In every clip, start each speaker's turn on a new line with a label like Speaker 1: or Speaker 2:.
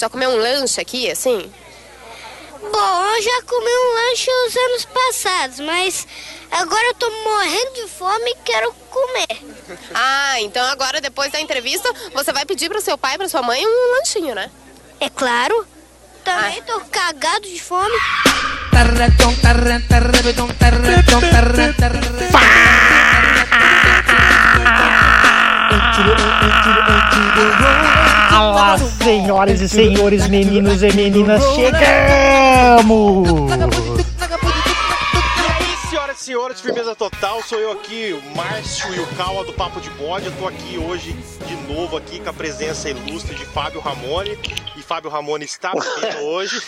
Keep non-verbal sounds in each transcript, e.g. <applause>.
Speaker 1: Já comeu um lanche aqui, assim?
Speaker 2: Bom, eu já comi um lanche os anos passados, mas agora eu tô morrendo de fome e quero comer. <laughs>
Speaker 1: Ah, então agora, depois da entrevista, você vai pedir pro seu pai e pra sua mãe um lanchinho, né?
Speaker 2: É claro. Também tô cagado de fome.
Speaker 3: Fala, senhoras e senhores, meninos e meninas, chegamos!
Speaker 4: Senhoras senhores, firmeza total, sou eu aqui, o Márcio e o do Papo de Bode. Eu tô aqui hoje, de novo, aqui com a presença ilustre de Fábio Ramone. E Fábio Ramone está bebendo <laughs> hoje,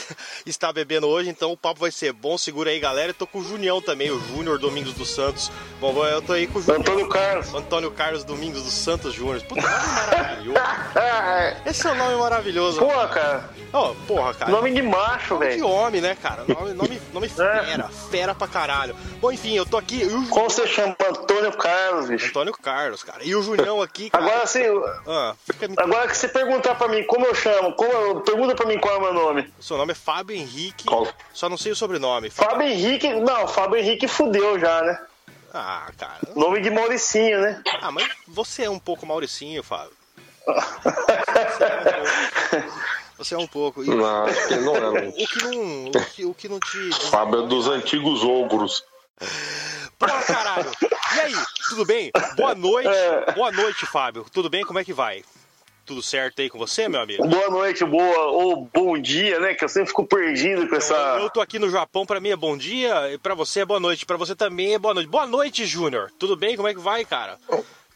Speaker 4: está bebendo hoje, então o papo vai ser bom. Segura aí, galera. Eu tô com o Junião também, o Júnior Domingos dos Santos. Bom, eu tô aí com o Júnior.
Speaker 5: Antônio Carlos.
Speaker 4: Antônio Carlos Domingos dos Santos Júnior. Puta, nome maravilhoso. <laughs> Esse é um nome maravilhoso.
Speaker 5: Porra, cara.
Speaker 4: Oh, porra, cara.
Speaker 5: Nome de macho,
Speaker 4: Nome de
Speaker 5: velho.
Speaker 4: homem, né, cara? Nome, nome, nome <laughs> fera, fera pra caralho. Bom, enfim, eu tô aqui.
Speaker 5: Como você chama Antônio Carlos, bicho?
Speaker 4: Antônio Carlos, cara. E o Junião aqui, cara.
Speaker 5: Agora assim,
Speaker 4: Ah,
Speaker 5: agora que você perguntar pra mim como eu chamo, como eu- pergunta pra mim qual é o meu nome.
Speaker 4: Seu nome é Fábio Henrique.
Speaker 5: Qual?
Speaker 4: Só não sei o sobrenome.
Speaker 5: Fábio Henrique, não, Fábio Henrique fudeu já, né?
Speaker 4: Ah, cara.
Speaker 5: Nome de Mauricinho, né?
Speaker 4: Ah, mas você é um pouco Mauricinho, Fábio. <laughs> Você é um pouco. E
Speaker 6: Não, acho que não é.
Speaker 4: o que não. O que, o que não te.
Speaker 6: Fábio é dos antigos ogros.
Speaker 4: Porra, caralho. E aí, tudo bem? Boa noite.
Speaker 5: É.
Speaker 4: Boa noite, Fábio. Tudo bem? Como é que vai? Tudo certo aí com você, meu amigo?
Speaker 5: Boa noite, boa ou bom dia, né? Que eu sempre fico perdido com essa.
Speaker 4: Eu tô aqui no Japão, pra mim é bom dia, e pra você é boa noite, pra você também é boa noite. Boa noite, Júnior. Tudo bem? Como é que vai, cara?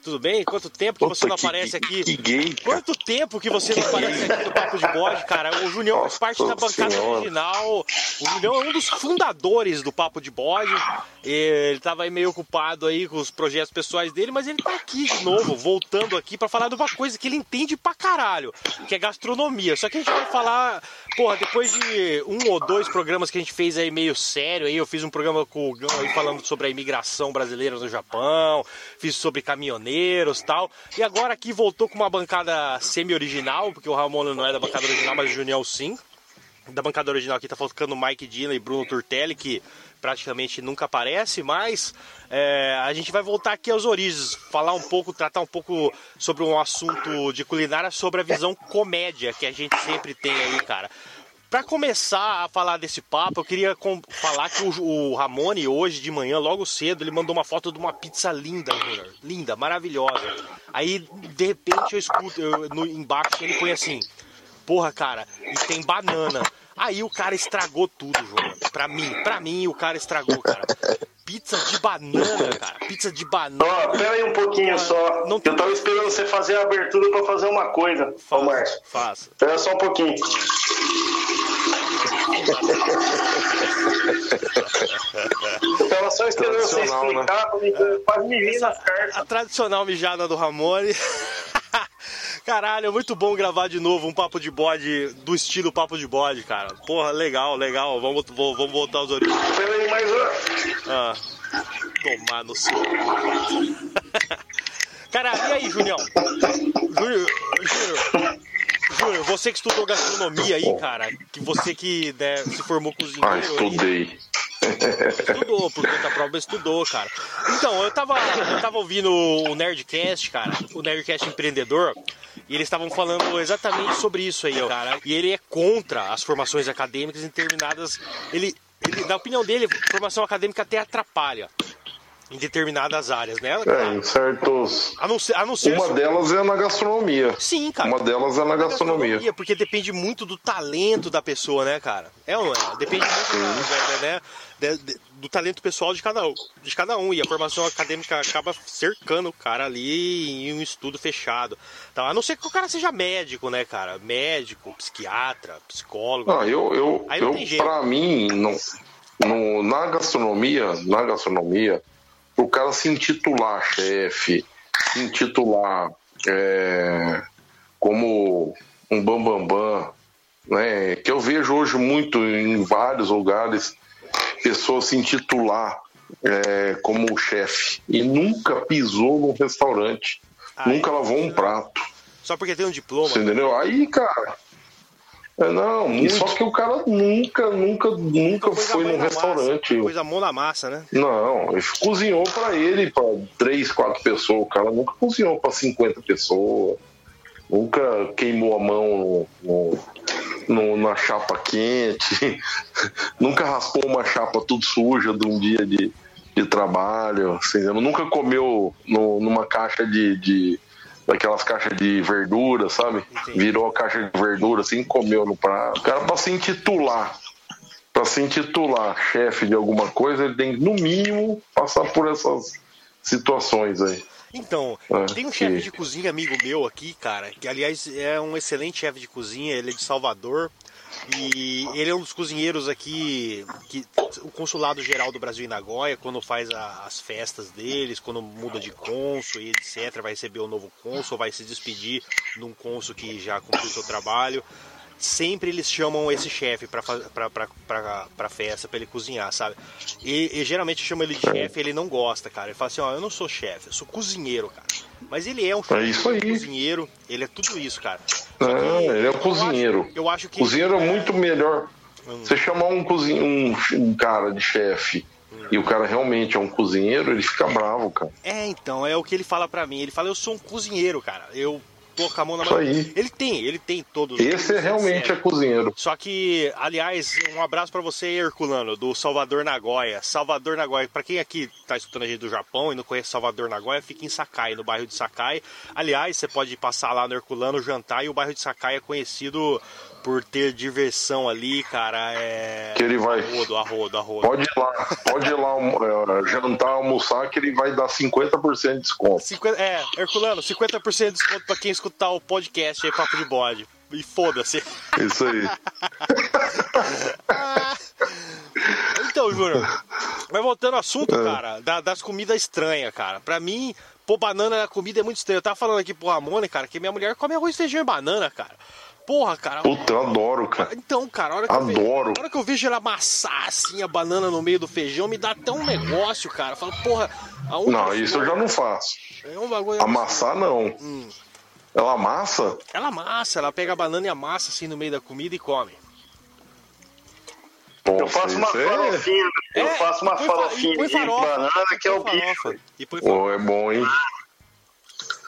Speaker 4: Tudo bem? Quanto tempo que você não aparece
Speaker 6: que-
Speaker 4: aqui?
Speaker 6: que gay.
Speaker 4: Quanto tempo que você não aparece aqui no Papo de Bode, cara? O Junião faz parte da bancada
Speaker 6: Senhora.
Speaker 4: original. O Junião é um dos fundadores do Papo de Bode. Ele tava aí meio ocupado aí com os projetos pessoais dele, mas ele tá aqui de novo, voltando aqui pra falar de uma coisa que ele entende pra caralho, que é gastronomia. Só que a gente vai falar, porra, depois de um ou dois programas que a gente fez aí meio sério, aí eu fiz um programa com o Gão aí falando sobre a imigração brasileira no Japão, fiz sobre caminhoneiros e tal. E agora aqui voltou com uma bancada semi-original, porque o Ramon não é da bancada original, mas o Juniel sim. Da bancada original aqui tá faltando Mike Dina e Bruno Turtelli, que praticamente nunca aparece, mas é, a gente vai voltar aqui aos origens, falar um pouco, tratar um pouco sobre um assunto de culinária, sobre a visão comédia que a gente sempre tem aí, cara. Pra começar a falar desse papo, eu queria falar que o, o Ramone, hoje de manhã, logo cedo, ele mandou uma foto de uma pizza linda, Júnior. Linda, maravilhosa. Aí, de repente, eu escuto, eu, no, embaixo ele põe assim, porra, cara, e tem banana. Aí o cara estragou tudo, Júnior. Pra mim, pra mim, o cara estragou, cara. Pizza de banana, cara. Pizza de banana.
Speaker 5: Ó, pera aí um pouquinho só.
Speaker 4: Não tem-
Speaker 5: Eu tava esperando você fazer a abertura pra fazer uma coisa, ô Márcio.
Speaker 4: Faça.
Speaker 5: Espera só um pouquinho. Tava só esperando você
Speaker 6: né?
Speaker 5: explicar, eu quase me vi nas cartas.
Speaker 4: A tradicional mijada do Ramone. <laughs> Caralho, é muito bom gravar de novo um papo de bode do estilo papo de bode, cara. Porra, legal, legal. Vamos, vou- vamos voltar aos origens.
Speaker 5: Pera aí, mais uma.
Speaker 4: Ah, tomar no seu. <laughs> Caralho, e aí, Junião? Júnior, Júnior, você que estudou gastronomia aí, cara, que você que né, se formou cozinheiro.
Speaker 6: Ah, estudei.
Speaker 4: Estudou, por conta própria estudou, cara. Então, eu tava, eu tava ouvindo o Nerdcast, cara, o Nerdcast empreendedor, e eles estavam falando exatamente sobre isso aí, cara. E ele é contra as formações acadêmicas em determinadas. Ele, ele, na opinião dele, formação acadêmica até atrapalha em determinadas áreas, né?
Speaker 6: É, em certos.
Speaker 4: A não ser, a não ser
Speaker 6: Uma delas é na gastronomia.
Speaker 4: Sim, cara.
Speaker 6: Uma delas é na gastronomia.
Speaker 4: Porque depende muito do talento da pessoa, né, cara? É ou não é? Depende muito da- né, do talento pessoal de cada um. De cada um. E a formação acadêmica acaba cercando o cara ali em um estudo fechado. Então, a não ser que o cara seja médico, né, cara? Médico, psiquiatra, psicólogo.
Speaker 6: Não, eu, eu,
Speaker 4: Aí não
Speaker 6: eu pra mim, no, no- na gastronomia, na gastronomia, o cara se intitular chefe, se intitular é, como um bambambam, bam, bam, né? Que eu vejo hoje muito em vários lugares pessoas se intitular é, como chefe e nunca pisou num restaurante, nunca lavou um prato.
Speaker 4: Só porque tem um diploma.
Speaker 6: Você entendeu? Aí, cara. É, não, só que o cara nunca, nunca, nunca foi num
Speaker 4: massa,
Speaker 6: restaurante.
Speaker 4: Pôs a mão na massa, né?
Speaker 6: Não, ele cozinhou pra ele, pra três, quatro pessoas. O cara nunca cozinhou pra 50 pessoas. Nunca queimou a mão no, no- na chapa quente. <laughs> nunca raspou uma chapa tudo suja de um dia de, de trabalho. Assim, nunca comeu no- numa caixa de, de- daquelas caixas de verdura, sabe?
Speaker 4: Entendi.
Speaker 6: Virou a caixa de verdura assim, comeu no prato. O cara pra se intitular para se intitular chefe de alguma coisa, ele tem que, no mínimo, passar por essas situações aí.
Speaker 4: Então,
Speaker 6: É,
Speaker 4: tem um
Speaker 6: que-
Speaker 4: chefe de cozinha amigo meu aqui, cara, que aliás é um excelente chefe de cozinha, ele é de Salvador. E ele é um dos cozinheiros aqui, que o consulado geral do Brasil em Nagoya, quando faz a- as festas deles, quando muda de cônsul e etc, vai receber o novo cônsul, vai se despedir de um cônsul que já cumpriu seu trabalho. Sempre eles chamam esse chefe pra festa, pra ele cozinhar, sabe? E, e geralmente chamam ele de chefe, ele não gosta, cara. Ele fala assim, ó, eu não sou chefe, eu sou cozinheiro, cara. Mas ele é um chefe,
Speaker 6: aí.
Speaker 4: cozinheiro, ele é tudo isso, cara. Só
Speaker 6: Ah,
Speaker 4: que
Speaker 6: ele é um cozinheiro.
Speaker 4: acho- Eu acho que
Speaker 6: Cozinheiro é muito melhor.
Speaker 4: Hum.
Speaker 6: Você chamar um, cozinhe, um, um cara de chefe e o cara realmente é um cozinheiro, ele fica bravo, cara.
Speaker 4: É, então, é o que ele fala pra mim. Ele fala, eu sou um cozinheiro, cara. Eu tô com a mão na mão. Ele tem, ele tem todos.
Speaker 6: Esse é realmente é cozinheiro.
Speaker 4: Só que, aliás, um abraço pra você, Herculano, do Salvador Nagoya. Salvador Nagoya, pra quem aqui tá escutando a gente do Japão e não conhece Salvador Nagoya, fica em Sakai, no bairro de Sakai. Aliás, você pode passar lá no Herculano jantar e o bairro de Sakai é conhecido por ter diversão ali, cara. É...
Speaker 6: Que ele vai-
Speaker 4: Arrodo, arrodo, arrodo.
Speaker 6: Pode ir lá, pode ir lá eh, jantar, almoçar, que ele vai dar 50% de desconto.
Speaker 4: 50, é, Herculano, 50% de desconto pra quem escutar o podcast aí, Papo de Bode. E foda-se.
Speaker 6: Isso aí. <laughs>
Speaker 4: Então, Júnior, mas voltando ao assunto, cara, da- das comidas estranhas, cara. Pra mim, pôr banana na comida é muito estranho. Eu tava falando aqui pro Ramone, cara, que minha mulher come arroz, feijão e banana, cara. Porra, cara.
Speaker 6: Puta, eu adoro, cara.
Speaker 4: Então, cara, a hora que, Eu
Speaker 6: Adoro.
Speaker 4: vejo, a hora que eu vejo ela amassar assim a banana no meio do feijão, me dá até um negócio, cara. Eu falo, porra, aonde
Speaker 6: Não, isso eu já não faço.
Speaker 4: É um bagulho.
Speaker 6: Amassar, não.
Speaker 4: Hum.
Speaker 6: Ela amassa?
Speaker 4: Ela amassa, ela pega a banana e amassa assim no meio da comida e come.
Speaker 6: Nossa,
Speaker 5: Eu faço uma
Speaker 6: é...
Speaker 5: farofinha, eu
Speaker 4: É,
Speaker 5: faço uma farofinha de banana que é o bicho.
Speaker 4: E põe farofa.
Speaker 6: Pô, é bom, hein?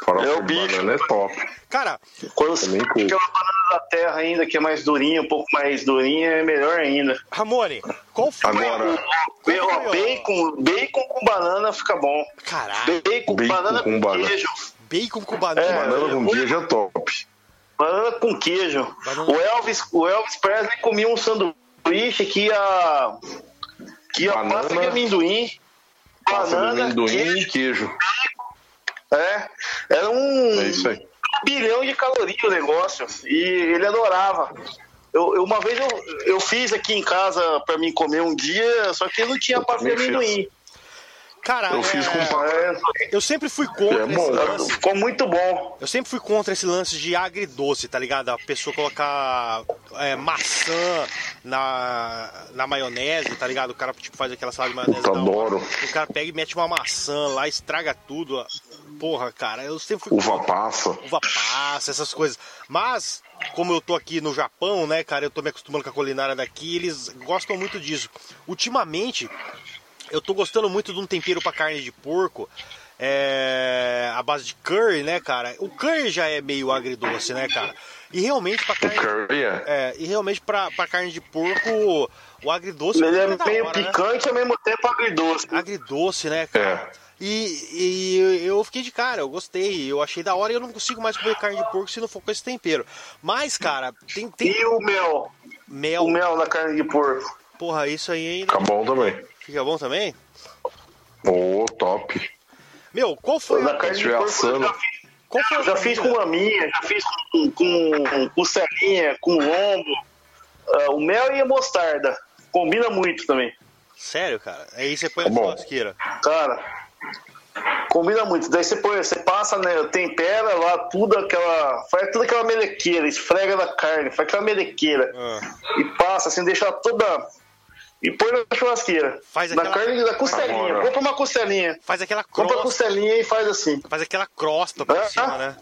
Speaker 6: Farofa
Speaker 5: É o bicho.
Speaker 6: banana é top.
Speaker 4: Cara,
Speaker 5: Quando você
Speaker 6: curto.
Speaker 5: aquela banana da terra ainda, que é mais durinha, um pouco mais durinha, é melhor ainda.
Speaker 4: Ramone, qual foi
Speaker 6: Agora,
Speaker 4: Qual foi, ó?
Speaker 5: Bacon, bacon com banana fica bom.
Speaker 4: Caralho,
Speaker 5: Bacon,
Speaker 6: Bacon
Speaker 5: banana
Speaker 6: com
Speaker 5: com,
Speaker 6: banana.
Speaker 5: queijo.
Speaker 4: bacon com banana.
Speaker 5: É,
Speaker 6: banana com queijo é top.
Speaker 5: Banana com queijo.
Speaker 4: Banana-
Speaker 5: O Elvis, o Elvis Presley comia um sanduíche que ia. que ia
Speaker 6: Banana-
Speaker 5: massa de amendoim.
Speaker 6: Massa de
Speaker 5: Banana,
Speaker 6: amendoim
Speaker 5: queijo.
Speaker 6: e queijo.
Speaker 5: É. Era um
Speaker 6: É
Speaker 5: bilhão de calorias o negócio. E ele adorava. Eu, eu- uma vez eu, eu fiz aqui em casa pra mim comer um dia, só que não tinha pasta de amendoim.
Speaker 4: Cara,
Speaker 6: Eu
Speaker 4: é,
Speaker 6: fiz com
Speaker 4: eu sempre fui contra
Speaker 6: É
Speaker 4: esse lance.
Speaker 5: ficou muito bom.
Speaker 4: Eu sempre fui contra esse lance de agridoce, tá ligado? A pessoa colocar é, maçã na, na maionese, tá ligado? O cara tipo, faz aquela salada de maionese.
Speaker 6: Puta, adoro.
Speaker 4: O cara pega e mete uma maçã lá, estraga tudo. Porra, cara, eu sempre fui
Speaker 6: Uva passa.
Speaker 4: uva passa, essas coisas. Mas, como eu tô aqui no Japão, né, cara, eu tô me acostumando com a culinária daqui, eles gostam muito disso. Ultimamente, eu tô gostando muito de um tempero pra carne de porco. É, a base de curry, né, cara? O curry já é meio agridoce, né, cara? E realmente pra
Speaker 6: O
Speaker 4: carne,
Speaker 6: curry é.
Speaker 4: é, e realmente pra, pra carne de porco, o agridoce
Speaker 5: Ele é
Speaker 4: da
Speaker 5: meio
Speaker 4: hora, né?
Speaker 5: picante e ao mesmo tempo agridoce.
Speaker 4: agridoce, né, cara?
Speaker 6: É.
Speaker 4: E, e eu fiquei de cara, eu gostei, eu achei da hora e eu não consigo mais comer carne de porco se não for com esse tempero. Mas, cara, tem, tem
Speaker 5: E o mel?
Speaker 4: mel.
Speaker 5: O mel na carne de porco.
Speaker 4: Porra, isso aí ainda
Speaker 6: Fica bom também.
Speaker 4: Fica bom também?
Speaker 6: Ô, top.
Speaker 4: Meu, qual foi
Speaker 5: Na
Speaker 4: a,
Speaker 5: carne de porco eu já fiz,
Speaker 4: qual foi a
Speaker 5: já fiz com maminha, já fiz com, com costelinha, com lombo. Ah, o mel e a mostarda. Combina muito também.
Speaker 4: Sério, cara? Aí você põe
Speaker 6: Tá bom.
Speaker 4: churrasqueira.
Speaker 5: Cara, combina muito. Daí você põe, você passa, né? Tempera lá tudo aquela. Faz toda aquela melequeira, esfrega na carne, faz aquela melequeira.
Speaker 4: Ah,
Speaker 5: E passa, assim, deixa toda. E põe na churrasqueira.
Speaker 4: Faz
Speaker 5: na
Speaker 4: aquela-
Speaker 5: carne da costelinha. Compra uma costelinha.
Speaker 4: faz aquela
Speaker 5: Compra a
Speaker 4: crosta,
Speaker 5: costelinha e faz assim.
Speaker 4: faz aquela crosta por
Speaker 5: Ah,
Speaker 4: cima,
Speaker 5: ah.
Speaker 4: né?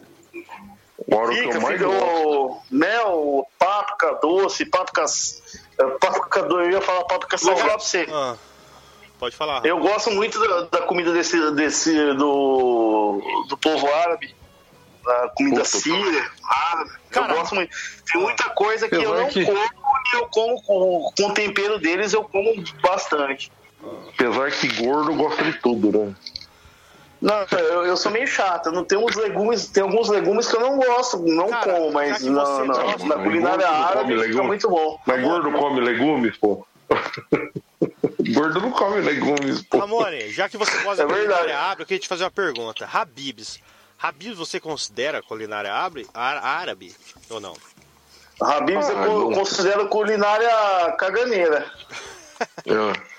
Speaker 6: Agora o que
Speaker 5: Fica,
Speaker 6: eu mais
Speaker 5: fica o mel, páprica doce, pápricas. é, Páprica doce, eu ia falar páprica sal, vou falar pra você.
Speaker 4: Ah, pode falar.
Speaker 5: Eu gosto muito da, da comida desse, desse do, do povo árabe. Da comida
Speaker 6: Puta.
Speaker 5: síria, árabe.
Speaker 4: Cara,
Speaker 5: eu gosto muito. Tem muita coisa que eu
Speaker 6: apesar
Speaker 5: não
Speaker 6: que-
Speaker 5: como e eu como com, com o tempero deles, eu como bastante.
Speaker 6: Apesar que gordo gosta de tudo, né?
Speaker 5: Não, eu, eu sou meio chato. Não tem uns legumes, tem alguns legumes que eu não gosto, não
Speaker 4: Cara,
Speaker 5: como, mas na, na, na culinária árabe fica muito bom.
Speaker 6: Mas gordo come legumes, pô. <laughs> gordo não come legumes, pô.
Speaker 4: Ramone, já que você gosta
Speaker 5: É
Speaker 4: da
Speaker 5: verdade.
Speaker 4: culinária árabe, eu queria te fazer uma pergunta. Habibs. Habibs você considera culinária árabe, árabe ou não?
Speaker 5: Habibs eu
Speaker 6: Ah, não.
Speaker 5: considero culinária caganeira. <laughs>
Speaker 6: É.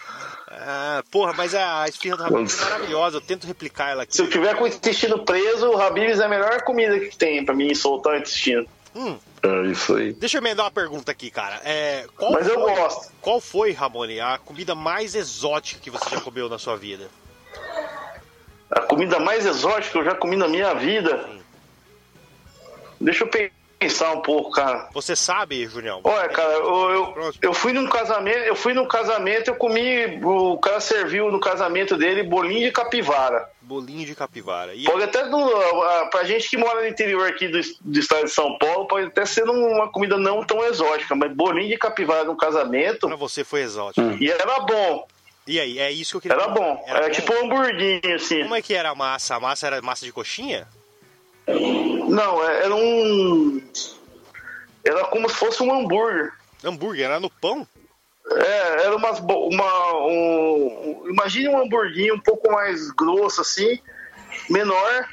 Speaker 4: Ah, porra, mas a esfirra do Habibs é maravilhosa. Eu tento replicar ela aqui.
Speaker 5: Se eu tiver com o intestino preso, o Habibs é a melhor comida que tem pra mim soltar o intestino.
Speaker 4: Hum,
Speaker 6: É isso aí.
Speaker 4: deixa eu emendar uma pergunta aqui, cara. É, qual,
Speaker 5: Mas eu
Speaker 4: foi,
Speaker 5: gosto.
Speaker 4: qual foi, Ramone, a comida mais exótica que você já comeu na sua vida?
Speaker 5: A comida mais exótica que eu já comi na minha vida. Deixa eu pensar um pouco, cara.
Speaker 4: Você sabe, Junião?
Speaker 5: Olha, cara, eu, eu, eu fui num casamento, eu fui num casamento, eu comi, o cara serviu no casamento dele bolinho de capivara.
Speaker 4: Bolinho de capivara. E
Speaker 5: Pode até, do, pra gente que mora no interior aqui do, do estado de São Paulo, pode até ser uma comida não tão exótica, mas bolinho de capivara num casamento,
Speaker 4: pra você foi exótico.
Speaker 5: e era bom,
Speaker 4: E aí, é isso que eu queria
Speaker 5: era bom. Era tipo um hamburguinho, assim.
Speaker 4: Como é que era a massa? A massa era massa de coxinha?
Speaker 5: Não, é- era um... Era como se fosse um hambúrguer.
Speaker 4: Hambúrguer, era no pão?
Speaker 5: É, era umas, uma, um, imagine um hamburguinho um pouco mais grosso assim, menor,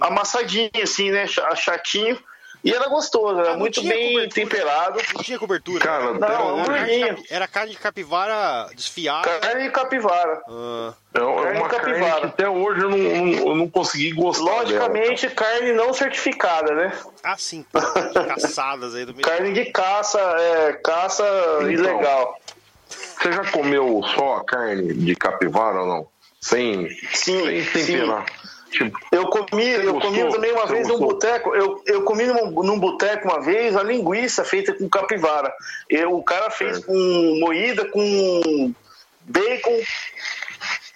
Speaker 5: amassadinho assim, né, cha- chatinho, e era gostoso, era
Speaker 4: Ah,
Speaker 5: muito bem
Speaker 4: cobertura.
Speaker 5: temperado.
Speaker 4: Não tinha cobertura.
Speaker 6: Cara,
Speaker 5: Não,
Speaker 4: era,
Speaker 6: hoje
Speaker 4: carne era carne de capivara desfiada.
Speaker 5: Carne de capivara.
Speaker 4: Ah,
Speaker 6: é uma
Speaker 5: carne de
Speaker 6: carne até hoje eu não, não- eu não consegui gostar dela.
Speaker 5: Logicamente, carne não certificada, né?
Speaker 4: ah, sim. Caçadas aí do meio.
Speaker 5: Carne de caça, é, caça
Speaker 6: Então.
Speaker 5: ilegal.
Speaker 6: Você já comeu só a carne de capivara ou não? Sem,
Speaker 5: Sim,
Speaker 6: sem
Speaker 5: sim.
Speaker 6: Tipo,
Speaker 5: Eu comi, eu
Speaker 6: gostou?
Speaker 5: comi também uma
Speaker 6: Você
Speaker 5: vez num boteco. Eu, eu comi num, num boteco uma vez a linguiça feita com capivara. Eu, o cara fez com moída com bacon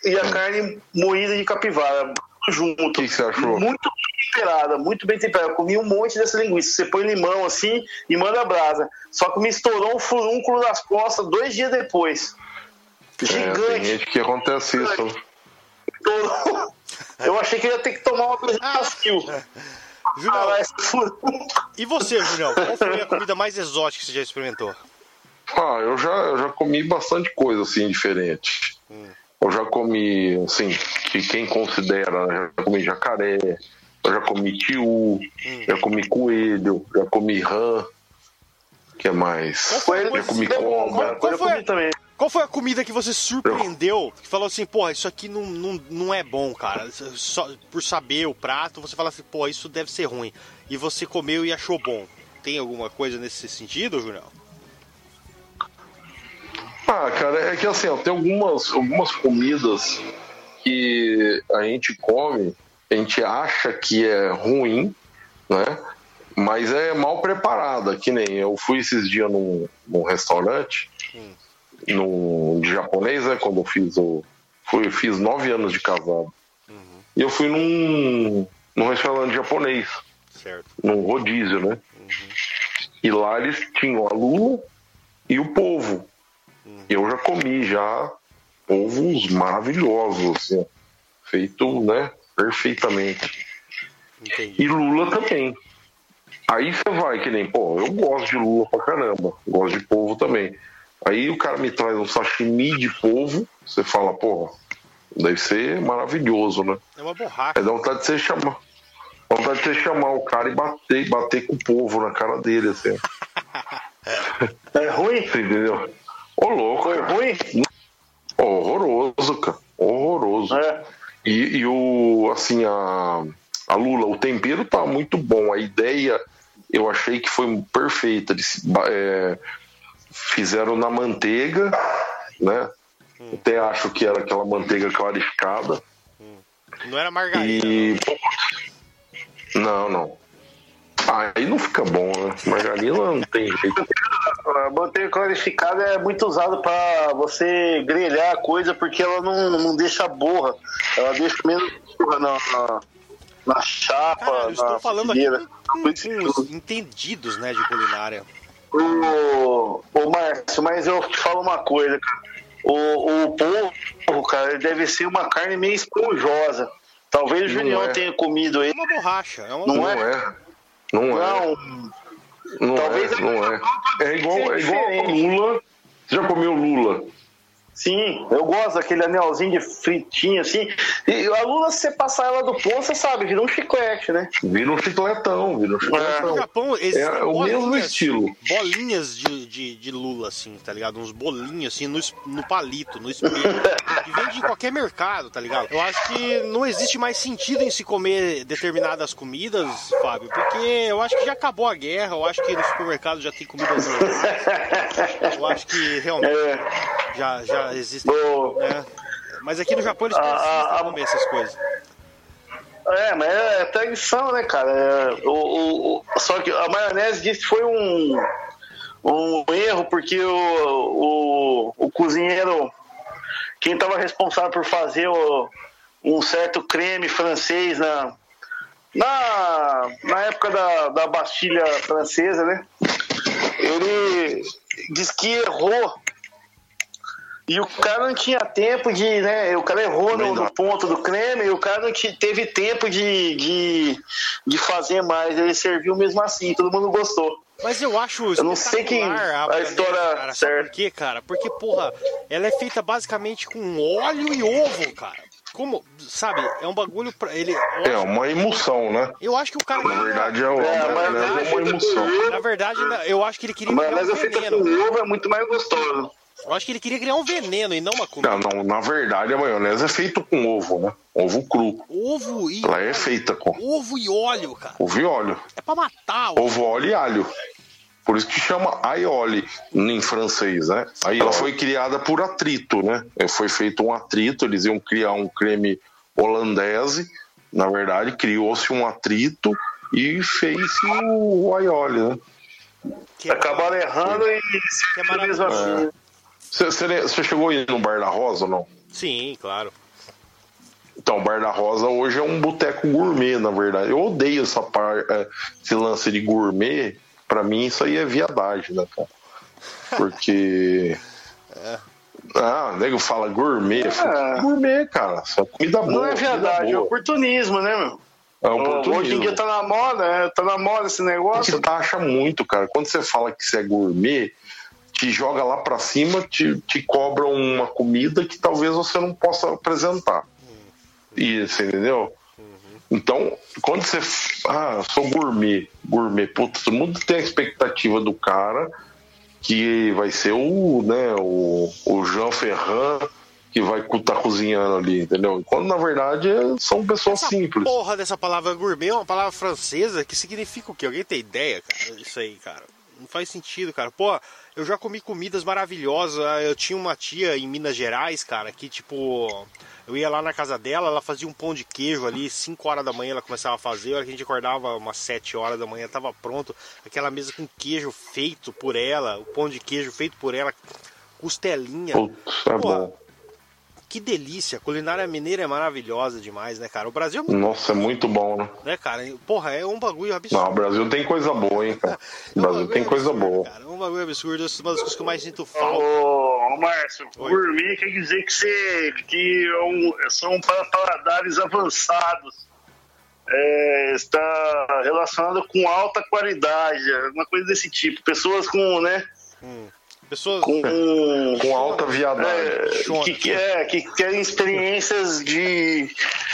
Speaker 5: e a carne moída de capivara junto.
Speaker 6: O que que você achou?
Speaker 5: Muito bem temperada, muito bem temperada. Eu comi um monte dessa linguiça. Você põe limão assim e manda brasa. Só que me estourou um furúnculo nas costas dois dias depois.
Speaker 6: é, tem
Speaker 5: Gigante.
Speaker 6: gente que acontece isso.
Speaker 5: Estourou. Eu achei que ia ter que tomar uma coisa macio.
Speaker 4: Julião,
Speaker 5: Ah,
Speaker 4: e você, Julião? Qual foi a comida mais exótica que você já experimentou?
Speaker 6: Ah, eu já, eu já comi bastante coisa assim diferente. Eu já comi, assim, que quem considera, né? já comi jacaré, eu já comi tiu, já comi coelho, já comi rã. Que mais?
Speaker 5: Foi ele
Speaker 6: já comi cobra.
Speaker 4: Qual
Speaker 5: Eu
Speaker 4: foi?
Speaker 5: comi também.
Speaker 4: Qual foi a comida que você surpreendeu? Que falou assim, pô, isso aqui não, não, não é bom, cara. Só por saber o prato, você fala assim, pô, isso deve ser ruim. E você comeu e achou bom. Tem alguma coisa nesse sentido, Julião?
Speaker 6: Ah, cara, é que assim, ó, tem algumas, algumas comidas que a gente come, a gente acha que é ruim, né? Mas é mal preparada, que nem eu fui esses dias num, num restaurante, num, de japonês, né? Quando eu fiz o. Fui, eu fiz nove anos de casado. E eu fui num, num restaurante japonês
Speaker 4: Certo.
Speaker 6: num rodízio, né? E lá eles tinham a lula e o polvo. Eu já comi já polvos maravilhosos, assim, feito, né, perfeitamente.
Speaker 4: Entendi.
Speaker 6: E lula também. Aí você vai, que nem, pô, eu gosto de lula pra caramba, gosto de polvo também. Aí o cara me traz um sashimi de polvo, você fala, pô, deve ser maravilhoso, né?
Speaker 4: É uma borracha.
Speaker 6: Aí dá vontade de você chamar. Dá vontade de você chamar o cara e bater, bater com o povo na cara dele, assim. <laughs>
Speaker 5: É ruim?
Speaker 6: Você entendeu? Ô, louco,
Speaker 5: Foi
Speaker 6: cara.
Speaker 5: ruim?
Speaker 6: Horroroso, cara. Horroroso.
Speaker 5: É.
Speaker 6: E, e o, assim, a, a Lula, o tempero tá muito bom. A ideia, eu achei que foi perfeita. Eles é, fizeram na manteiga, né? Até acho que era aquela manteiga clarificada.
Speaker 4: Não era margarina,
Speaker 6: E. Não, não. Ah, aí não fica bom, né? Margarina não tem jeito.
Speaker 5: A manteiga clarificada é muito usada para você grelhar a coisa porque ela não, não deixa borra. Ela deixa menos borra na, na, na chapa,
Speaker 4: Cara, eu estou
Speaker 5: na
Speaker 4: falando aqui
Speaker 5: frigideira.
Speaker 4: com, com os entendidos, né, de culinária.
Speaker 5: Ô, ô Márcio, mas eu te falo uma coisa, cara. O, o polvo, cara, ele deve ser uma carne meio esponjosa. Talvez o
Speaker 6: Não
Speaker 5: Junião
Speaker 6: é.
Speaker 5: tenha comido
Speaker 4: É
Speaker 5: ele.
Speaker 4: uma borracha, é uma
Speaker 5: Não
Speaker 6: Não
Speaker 5: é?
Speaker 6: é. Não é.
Speaker 5: Não,
Speaker 6: Não
Speaker 5: Talvez
Speaker 6: é, não é. É igual, é igual a lula. Você já comeu lula?
Speaker 5: Sim, eu gosto daquele anelzinho de fritinho assim. E a lula, se você passar ela do pão, você sabe, vira um chiclete, né?
Speaker 6: Vira um chicletão, vira um
Speaker 4: No
Speaker 6: chicletão.
Speaker 4: Japão existem
Speaker 6: É o
Speaker 4: bolinhas,
Speaker 6: mesmo estilo.
Speaker 4: bolinhas de, de, de lula, assim, tá ligado? Uns bolinhos, assim, no, no palito, no espelho. <laughs> que vende em qualquer mercado, tá ligado? Eu acho que não existe mais sentido em se comer determinadas comidas, Fábio, porque eu acho que já acabou a guerra, eu acho que no supermercado já tem comidas normais. <laughs> Eu acho que realmente
Speaker 5: É.
Speaker 4: já, já existem, né? Mas aqui no Japão eles em comer essas coisas.
Speaker 5: É, mas é tradição, né, cara? É, o, o- o- só que a maionese disse que foi um, um erro, porque o, o, o cozinheiro, quem estava responsável por fazer o- um certo creme francês na, na, na época da, da Bastilha francesa, né? Ele disse que errou. E o cara não tinha tempo de, né? O cara errou no, no ponto do creme e o cara não te- teve tempo de, de, de fazer mais. Ele serviu mesmo assim, todo mundo gostou.
Speaker 4: Mas eu acho
Speaker 5: Eu não sei quem- a
Speaker 4: maionese,
Speaker 5: história
Speaker 4: cara.
Speaker 5: Certa.
Speaker 4: por quê, cara? Porque, porra, ela é feita basicamente com óleo e ovo, cara. Como, sabe, é um bagulho pra ele.
Speaker 6: É uma emoção, né?
Speaker 4: eu acho que o cara.
Speaker 6: Na verdade, é, o-
Speaker 5: É,
Speaker 6: a
Speaker 5: a
Speaker 6: maionese é
Speaker 5: maionese
Speaker 6: uma emoção.
Speaker 4: Na verdade, eu acho que ele queria
Speaker 5: Mas
Speaker 4: criar um
Speaker 5: mas a feita com ovo é muito mais gostoso.
Speaker 4: Eu acho que ele queria criar um veneno e não uma comida.
Speaker 6: Não, não, na verdade, a maionese é feita com ovo, né? Ovo cru.
Speaker 4: Ovo e.
Speaker 6: Ela é feita com
Speaker 4: Ovo e óleo, cara.
Speaker 6: ovo e óleo.
Speaker 4: É pra matar o.
Speaker 6: Ovo, óleo e alho. Por isso que chama aioli em francês, né? Ela foi criada por atrito, né? É, Foi feito um atrito, eles iam criar um creme holandese. Na verdade, criou-se um atrito e fez-se o aioli, né?
Speaker 4: Que é,
Speaker 5: Acabaram errando e
Speaker 4: Que é
Speaker 5: assim.
Speaker 6: É. Você, chegou aí no Bar da Rosa ou não?
Speaker 4: Sim, claro.
Speaker 6: Então, o Bar da Rosa hoje é um boteco gourmet, na verdade. Eu odeio essa par, é, esse lance de gourmet. Pra mim, isso aí é viadagem, né, cara? Porque. <laughs> Ah, nego fala gourmet. Eu falo,
Speaker 5: É.
Speaker 6: Gourmet, cara. Só comida boa.
Speaker 5: Não é verdade, é oportunismo, né, meu?
Speaker 6: É um
Speaker 5: Hoje em
Speaker 6: oportunismo.
Speaker 5: dia tá na moda, é, tá na moda esse negócio.
Speaker 6: Você taxa muito, cara. Quando você fala que você é gourmet, te joga lá pra cima, te, te cobra uma comida que talvez você não possa apresentar. Isso, entendeu? Então, quando você. Ah, sou gourmet. Gourmet. Putz, todo mundo tem a expectativa do cara que vai ser o, né, o, o Jean Ferrand que vai estar cozinhando ali, entendeu? Quando na verdade é- são pessoas
Speaker 4: Essa
Speaker 6: simples.
Speaker 4: porra dessa palavra gourmet é uma palavra francesa que significa o quê? Alguém tem ideia, cara? Isso aí, cara. Não faz sentido, cara. Pô, eu já comi comidas maravilhosas. Eu tinha uma tia em Minas Gerais, cara, que tipo. Eu ia lá na casa dela, ela fazia um pão de queijo ali, 5 horas da manhã ela começava a fazer, a hora que a gente acordava umas 7 horas da manhã, tava pronto. Aquela mesa com queijo feito por ela, o pão de queijo feito por ela, costelinha.
Speaker 6: Putz, é
Speaker 4: Porra. Que delícia, a culinária mineira é maravilhosa demais, né, cara? O Brasil é muito
Speaker 6: Nossa, é muito bom, né?
Speaker 4: né, cara? Porra, é um bagulho absurdo.
Speaker 6: Não, o Brasil tem coisa boa, hein, cara. <laughs>
Speaker 4: É
Speaker 6: O Brasil tem coisa boa.
Speaker 4: Cara. É um bagulho absurdo, é uma das coisas que eu mais sinto falta.
Speaker 5: Ô, ô, Márcio,
Speaker 4: Oi.
Speaker 5: gourmet quer dizer que, você, que é um- são paladares avançados. É, está relacionado com alta qualidade, uma coisa desse tipo. Pessoas com, né,
Speaker 4: Pessoas.
Speaker 5: com,
Speaker 6: Com alta viadagem.
Speaker 5: é, que, que, é, que querem experiências de,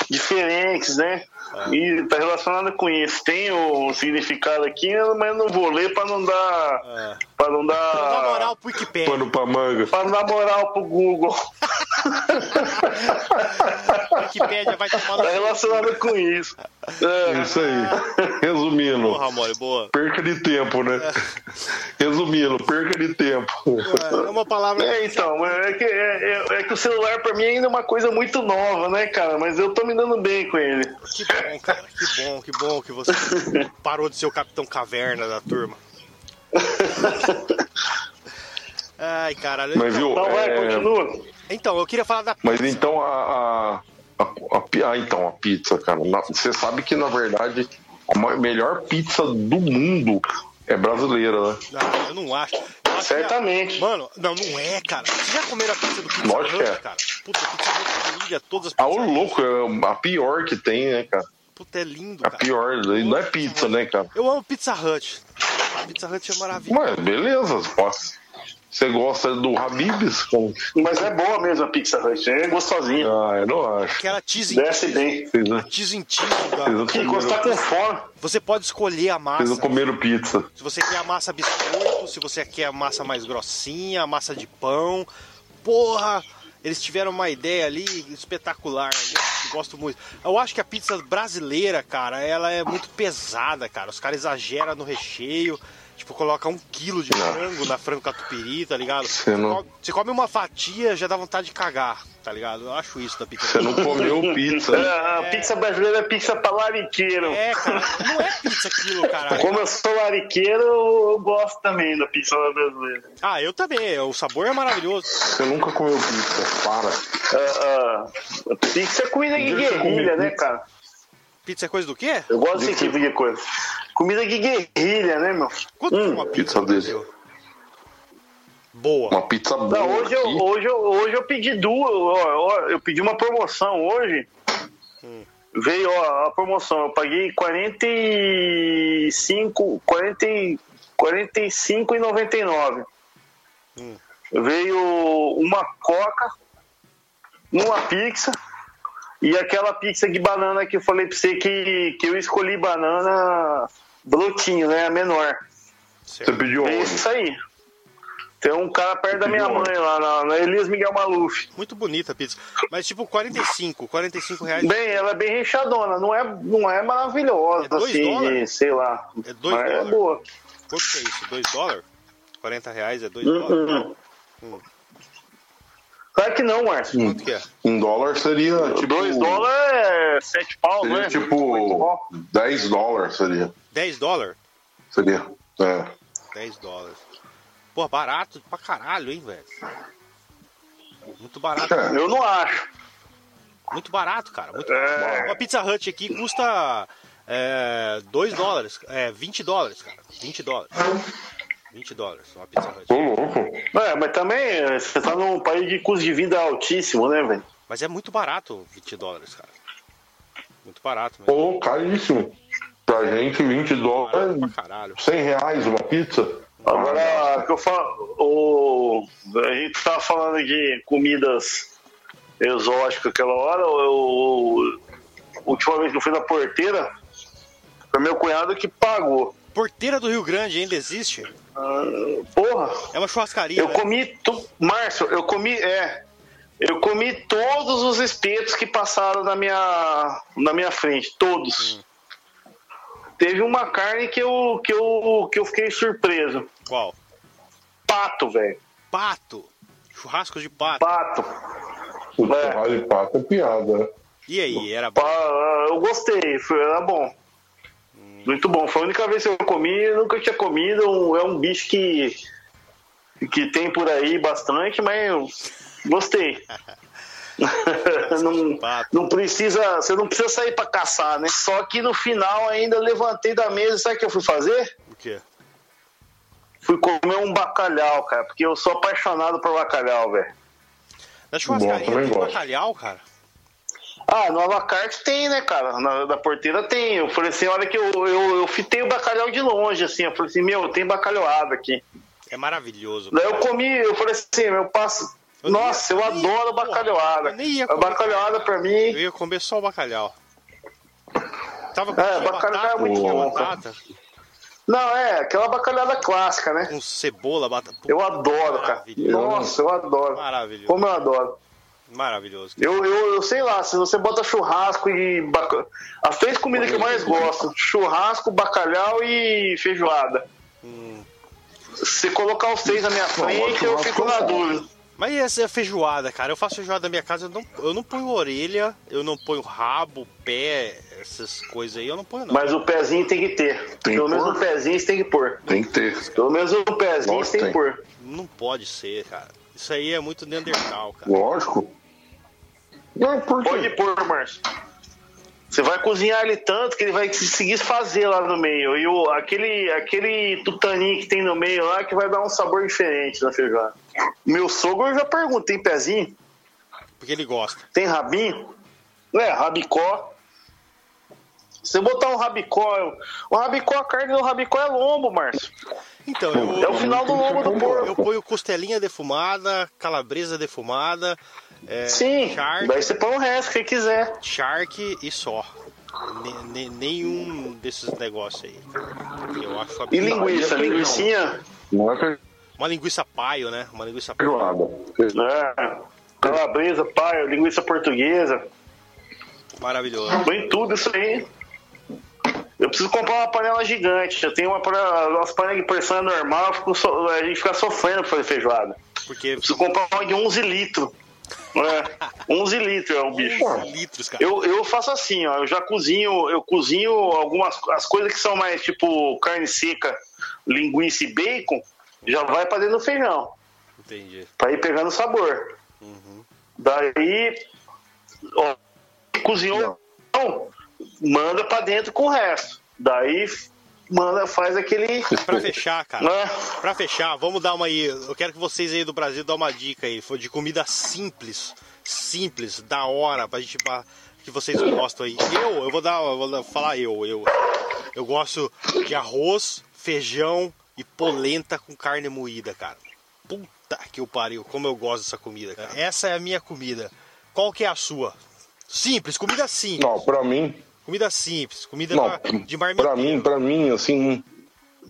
Speaker 5: diferentes, né? E está relacionado com isso. Tem o significado aqui, mas eu não vou ler para não dar.
Speaker 4: É.
Speaker 5: Para não
Speaker 4: Dá
Speaker 5: dar.
Speaker 4: moral pro Wikipedia.
Speaker 6: Pano pra manga.
Speaker 5: Para não dar moral pro Google. <laughs>
Speaker 4: Wikipédia vai tomar
Speaker 5: Tá relacionado com isso. É.
Speaker 6: Isso aí. Resumindo.
Speaker 4: Porra, mole, boa.
Speaker 6: Perca de tempo, né? Resumindo, perca de tempo.
Speaker 4: É uma palavra.
Speaker 5: É, então, é que, é, é- é que o celular pra mim ainda é uma coisa muito nova, né, cara? Mas eu tô me dando bem com ele.
Speaker 4: Que bom, cara. Que bom, que bom que você <laughs> parou de ser o Capitão Caverna da turma. <laughs> Ai, caralho.
Speaker 6: Mas viu,
Speaker 5: Então vai,
Speaker 6: é,
Speaker 5: continua.
Speaker 4: Então, eu queria falar da
Speaker 6: mas então a, a, a, a ah, então a pizza, cara. na- Você sabe que na verdade a melhor pizza do mundo é brasileira, né?
Speaker 4: Não, eu não acho. Eu
Speaker 5: Certamente.
Speaker 4: a- Mano, não, não é, cara. Vocês já comeram a pizza do Pizza
Speaker 6: Lógico
Speaker 4: Hut,
Speaker 6: que é.
Speaker 4: cara? Puta, Pizza Hut humilha todas as
Speaker 6: Ah,
Speaker 4: pizzas.
Speaker 6: o louco, é a pior que tem, né, cara?
Speaker 4: Puta, é lindo,
Speaker 6: A
Speaker 4: cara.
Speaker 6: pior, não é pizza, né, cara?
Speaker 4: Eu amo Pizza Hut. Pizza Hut é maravilhoso.
Speaker 6: Mas beleza, posso. Você gosta do Habib's? Com...
Speaker 5: Mas é boa mesmo a Pizza Hut, é gostosinha.
Speaker 6: Ah, eu não acho.
Speaker 4: Aquela cheese em
Speaker 5: Desce
Speaker 4: cheese.
Speaker 5: bem.
Speaker 6: Vocês não,
Speaker 4: A cheese em cheese.
Speaker 6: vocês
Speaker 4: Da...
Speaker 6: não
Speaker 5: Que quando você tá
Speaker 6: comeram,
Speaker 5: com fome.
Speaker 4: Você pode escolher a
Speaker 6: vocês
Speaker 4: massa.
Speaker 6: não comeram pizza.
Speaker 4: Se você quer a massa biscoito, se você quer a massa mais grossinha, a massa de pão. Porra, eles tiveram uma ideia ali espetacular. Eu gosto muito. Eu acho que a pizza brasileira, cara, ela é muito pesada, cara. Os caras exageram no recheio. Tipo, coloca um quilo de
Speaker 6: Não.
Speaker 4: frango na frango catupiry, tá ligado?
Speaker 6: Você não-
Speaker 4: come, você come uma fatia, já dá vontade de cagar, tá ligado? Eu acho isso da pizza.
Speaker 6: Você não comeu pizza.
Speaker 5: É, a pizza brasileira é pizza pra lariqueiro.
Speaker 4: É, cara, não é pizza aquilo, caralho.
Speaker 5: Como eu sou lariqueiro, eu gosto também da pizza brasileira.
Speaker 4: Ah, eu também. O sabor é maravilhoso.
Speaker 6: Você nunca comeu pizza. Para.
Speaker 5: Ah, ah, pizza é comida de guerrilha, né,
Speaker 6: pizza.
Speaker 5: cara?
Speaker 4: Pizza é coisa do quê?
Speaker 5: Eu gosto desse tipo de coisa. Comida de guerrilha, né, meu?
Speaker 4: Quanto
Speaker 5: Hum,
Speaker 4: uma
Speaker 6: pizza
Speaker 4: pizza? Boa.
Speaker 6: Uma pizza boa.
Speaker 5: Não, hoje, eu, hoje, eu, hoje eu pedi duas. ó, ó, eu pedi uma promoção hoje. Veio ó, a promoção. Eu paguei 45, 40, e- 45,99.
Speaker 4: Hum.
Speaker 5: Veio uma coca, uma pizza e aquela pizza de banana que eu falei pra você que, que eu escolhi banana brotinho, né? A menor.
Speaker 6: Você
Speaker 4: Certo.
Speaker 6: pediu
Speaker 5: É isso aí. Tem um cara perto da minha mãe lá, na, na Elias Miguel Maluf.
Speaker 4: Muito bonita a pizza. Mas tipo 45, 45 reais.
Speaker 5: Bem, ela é bem rechadona, não é, não é maravilhosa,
Speaker 4: É
Speaker 5: assim,
Speaker 4: dólares?
Speaker 5: de, sei lá.
Speaker 4: É dois
Speaker 5: mas é
Speaker 4: dólares?
Speaker 5: boa.
Speaker 4: Quanto que é isso? 2 dólares? 40 reais é 2
Speaker 5: Hum,
Speaker 4: dólares?
Speaker 5: hum. Claro que não, Márcio.
Speaker 4: Quanto que é?
Speaker 6: Em dólar seria tipo.
Speaker 5: 2 dólares é 7 pau,
Speaker 6: Seria
Speaker 5: né?
Speaker 6: Tipo. 10 dólares seria.
Speaker 4: 10 dólares?
Speaker 6: Seria. É.
Speaker 4: 10 dólares. Pô, barato pra caralho, hein, velho? Muito barato.
Speaker 6: É.
Speaker 5: Eu não acho.
Speaker 4: Muito barato, cara. Muito
Speaker 5: É.
Speaker 4: Uma Pizza Hut aqui custa 2 dólares. É, 20 dólares, cara. 20 dólares. 20 dólares, uma Pizza Hut.
Speaker 6: Tô louco.
Speaker 5: É, mas também é, você tá num país de custo de vida altíssimo, né, velho?
Speaker 4: Mas é muito barato 20 dólares, cara. Muito barato mesmo.
Speaker 6: Pô, caríssimo. Pra gente, 20
Speaker 4: Barato
Speaker 6: dólares,
Speaker 4: pra caralho.
Speaker 6: 100 reais uma pizza.
Speaker 5: Agora, que eu falo, o, a gente tava falando de comidas exóticas aquela hora, eu, a última vez que eu fui na porteira, foi meu cunhado que pagou.
Speaker 4: Porteira do Rio Grande ainda existe?
Speaker 5: Ah, porra,
Speaker 4: É uma churrascaria,
Speaker 5: eu
Speaker 4: né?
Speaker 5: comi, tu, Márcio, eu comi, é, eu comi todos os espetos que passaram na minha, na minha frente, todos. Teve uma carne que eu, que eu, que eu fiquei surpreso.
Speaker 4: Qual?
Speaker 5: Pato, velho.
Speaker 4: Pato. Churrasco de pato.
Speaker 5: Pato.
Speaker 6: O trabalho de pato é piada, né?
Speaker 4: E aí, era bom?
Speaker 5: Pa- Eu gostei, foi, era bom. Muito bom. Foi a única vez que eu comi, eu nunca tinha comido. um- É um bicho que, que tem por aí bastante, mas eu gostei. <laughs> não, não precisa, você não precisa sair pra caçar, né? Só que no final ainda levantei da mesa, sabe o que eu fui fazer?
Speaker 4: O quê?
Speaker 5: Fui comer um bacalhau, cara, porque eu sou apaixonado por bacalhau, velho.
Speaker 4: Na churrascaria
Speaker 6: Bom,
Speaker 4: tem
Speaker 6: gosto.
Speaker 4: bacalhau, cara?
Speaker 5: Ah, no Alacarte tem, né, cara? Na, da porteira tem. Eu falei assim, olha que eu, eu, eu fitei o bacalhau de longe, assim. Eu falei assim, meu, tem bacalhauada aqui.
Speaker 4: É maravilhoso.
Speaker 5: Daí eu comi, eu falei assim, meu, passo.
Speaker 4: Eu
Speaker 5: Nossa,
Speaker 4: ia-
Speaker 5: eu
Speaker 4: eu nem
Speaker 5: adoro
Speaker 4: porra,
Speaker 5: bacalhauada.
Speaker 4: eu nem ia
Speaker 5: A
Speaker 4: comer
Speaker 5: bacalhauada pra
Speaker 4: Eu
Speaker 5: mim.
Speaker 4: ia comer só o bacalhau. Tava com
Speaker 5: É, bacalhau
Speaker 4: batata,
Speaker 5: é muito bom,
Speaker 4: batata,
Speaker 5: Não, é, aquela bacalhauada clássica, né?
Speaker 4: com cebola, batata.
Speaker 5: Eu adoro, cara. Nossa, eu adoro.
Speaker 4: Maravilhoso.
Speaker 5: Como eu adoro.
Speaker 4: Maravilhoso.
Speaker 5: Eu, eu, eu sei lá, se você bota churrasco e baca... As três comidas que eu mais gosto: churrasco, bacalhau e feijoada. Se colocar os três na minha frente, eu fico na dúvida.
Speaker 4: Mas e essa feijoada, cara? Eu faço feijoada na minha casa, eu não, eu não ponho orelha, eu não ponho rabo, pé, essas coisas aí, eu não ponho não.
Speaker 5: Mas o pezinho tem que ter.
Speaker 6: Tem
Speaker 5: Pelo menos o pezinho você tem que pôr.
Speaker 6: Tem que ter.
Speaker 5: Pelo menos o pezinho
Speaker 6: Nossa,
Speaker 5: você tem que pôr.
Speaker 4: Não pode ser, cara. Isso aí é muito Neandertal, cara.
Speaker 6: Lógico. Não, por quê?
Speaker 5: Pode pôr, Márcio. Você vai cozinhar ele tanto que ele vai conseguir fazer lá no meio. E o, aquele, aquele tutaninho que tem no meio lá que vai dar um sabor diferente na feijoada. Meu sogro eu já pergunto, tem pezinho?
Speaker 4: Porque ele gosta.
Speaker 5: Tem rabinho? É, rabicó. Se você botar um rabicó, o rabicó, a carne do rabicó é lombo, Márcio.
Speaker 4: Então,
Speaker 5: É o
Speaker 4: eu,
Speaker 5: final do lombo do porco.
Speaker 4: eu ponho costelinha defumada, calabresa defumada, é,
Speaker 5: Sim,
Speaker 4: charque,
Speaker 5: daí você põe o resto que quiser.
Speaker 4: charque e só. Ne- nenhum desses negócios aí. Eu acho
Speaker 5: E linguiça, linguiçinha,
Speaker 6: Não é
Speaker 4: Uma linguiça paio, né? Uma linguiça paio.
Speaker 6: feijoada.
Speaker 5: né? Calabresa, paio, linguiça portuguesa.
Speaker 4: Maravilhoso.
Speaker 5: Põe tudo isso aí. Eu preciso comprar uma panela gigante. Eu tenho uma panela, nossa panela de pressão é normal, eu fico so- a gente fica sofrendo pra fazer feijoada.
Speaker 4: Porque
Speaker 5: Eu preciso comprar uma de 11 litros. É, 11 litros é o bicho.
Speaker 4: 11 litros, cara.
Speaker 5: Eu, eu faço assim, ó, eu já cozinho, eu cozinho algumas as coisas que são mais tipo carne seca, linguiça e bacon, já vai pra dentro do feijão,
Speaker 4: Entendi.
Speaker 5: pra ir pegando sabor. Daí, ó, cozinhou, não, manda pra dentro com o resto. Daí manda, faz aquele.
Speaker 4: Pra fechar, cara.
Speaker 5: Né?
Speaker 4: Pra fechar, vamos dar uma aí. Eu quero que vocês aí do Brasil dão uma dica aí. Foi de comida simples. Simples, da hora, pra gente. pra- que vocês gostam aí. Eu, eu vou dar. Eu vou falar eu. Eu, eu gosto de arroz, feijão e polenta com carne moída, cara. Puta que eu pariu, como eu gosto dessa comida, cara. Essa é a minha comida. Qual que é a sua? Simples, comida simples.
Speaker 6: Não, pra mim,
Speaker 4: Comida simples, comida
Speaker 6: não,
Speaker 4: pra- de marmiteiro.
Speaker 6: pra mim, pra mim, assim,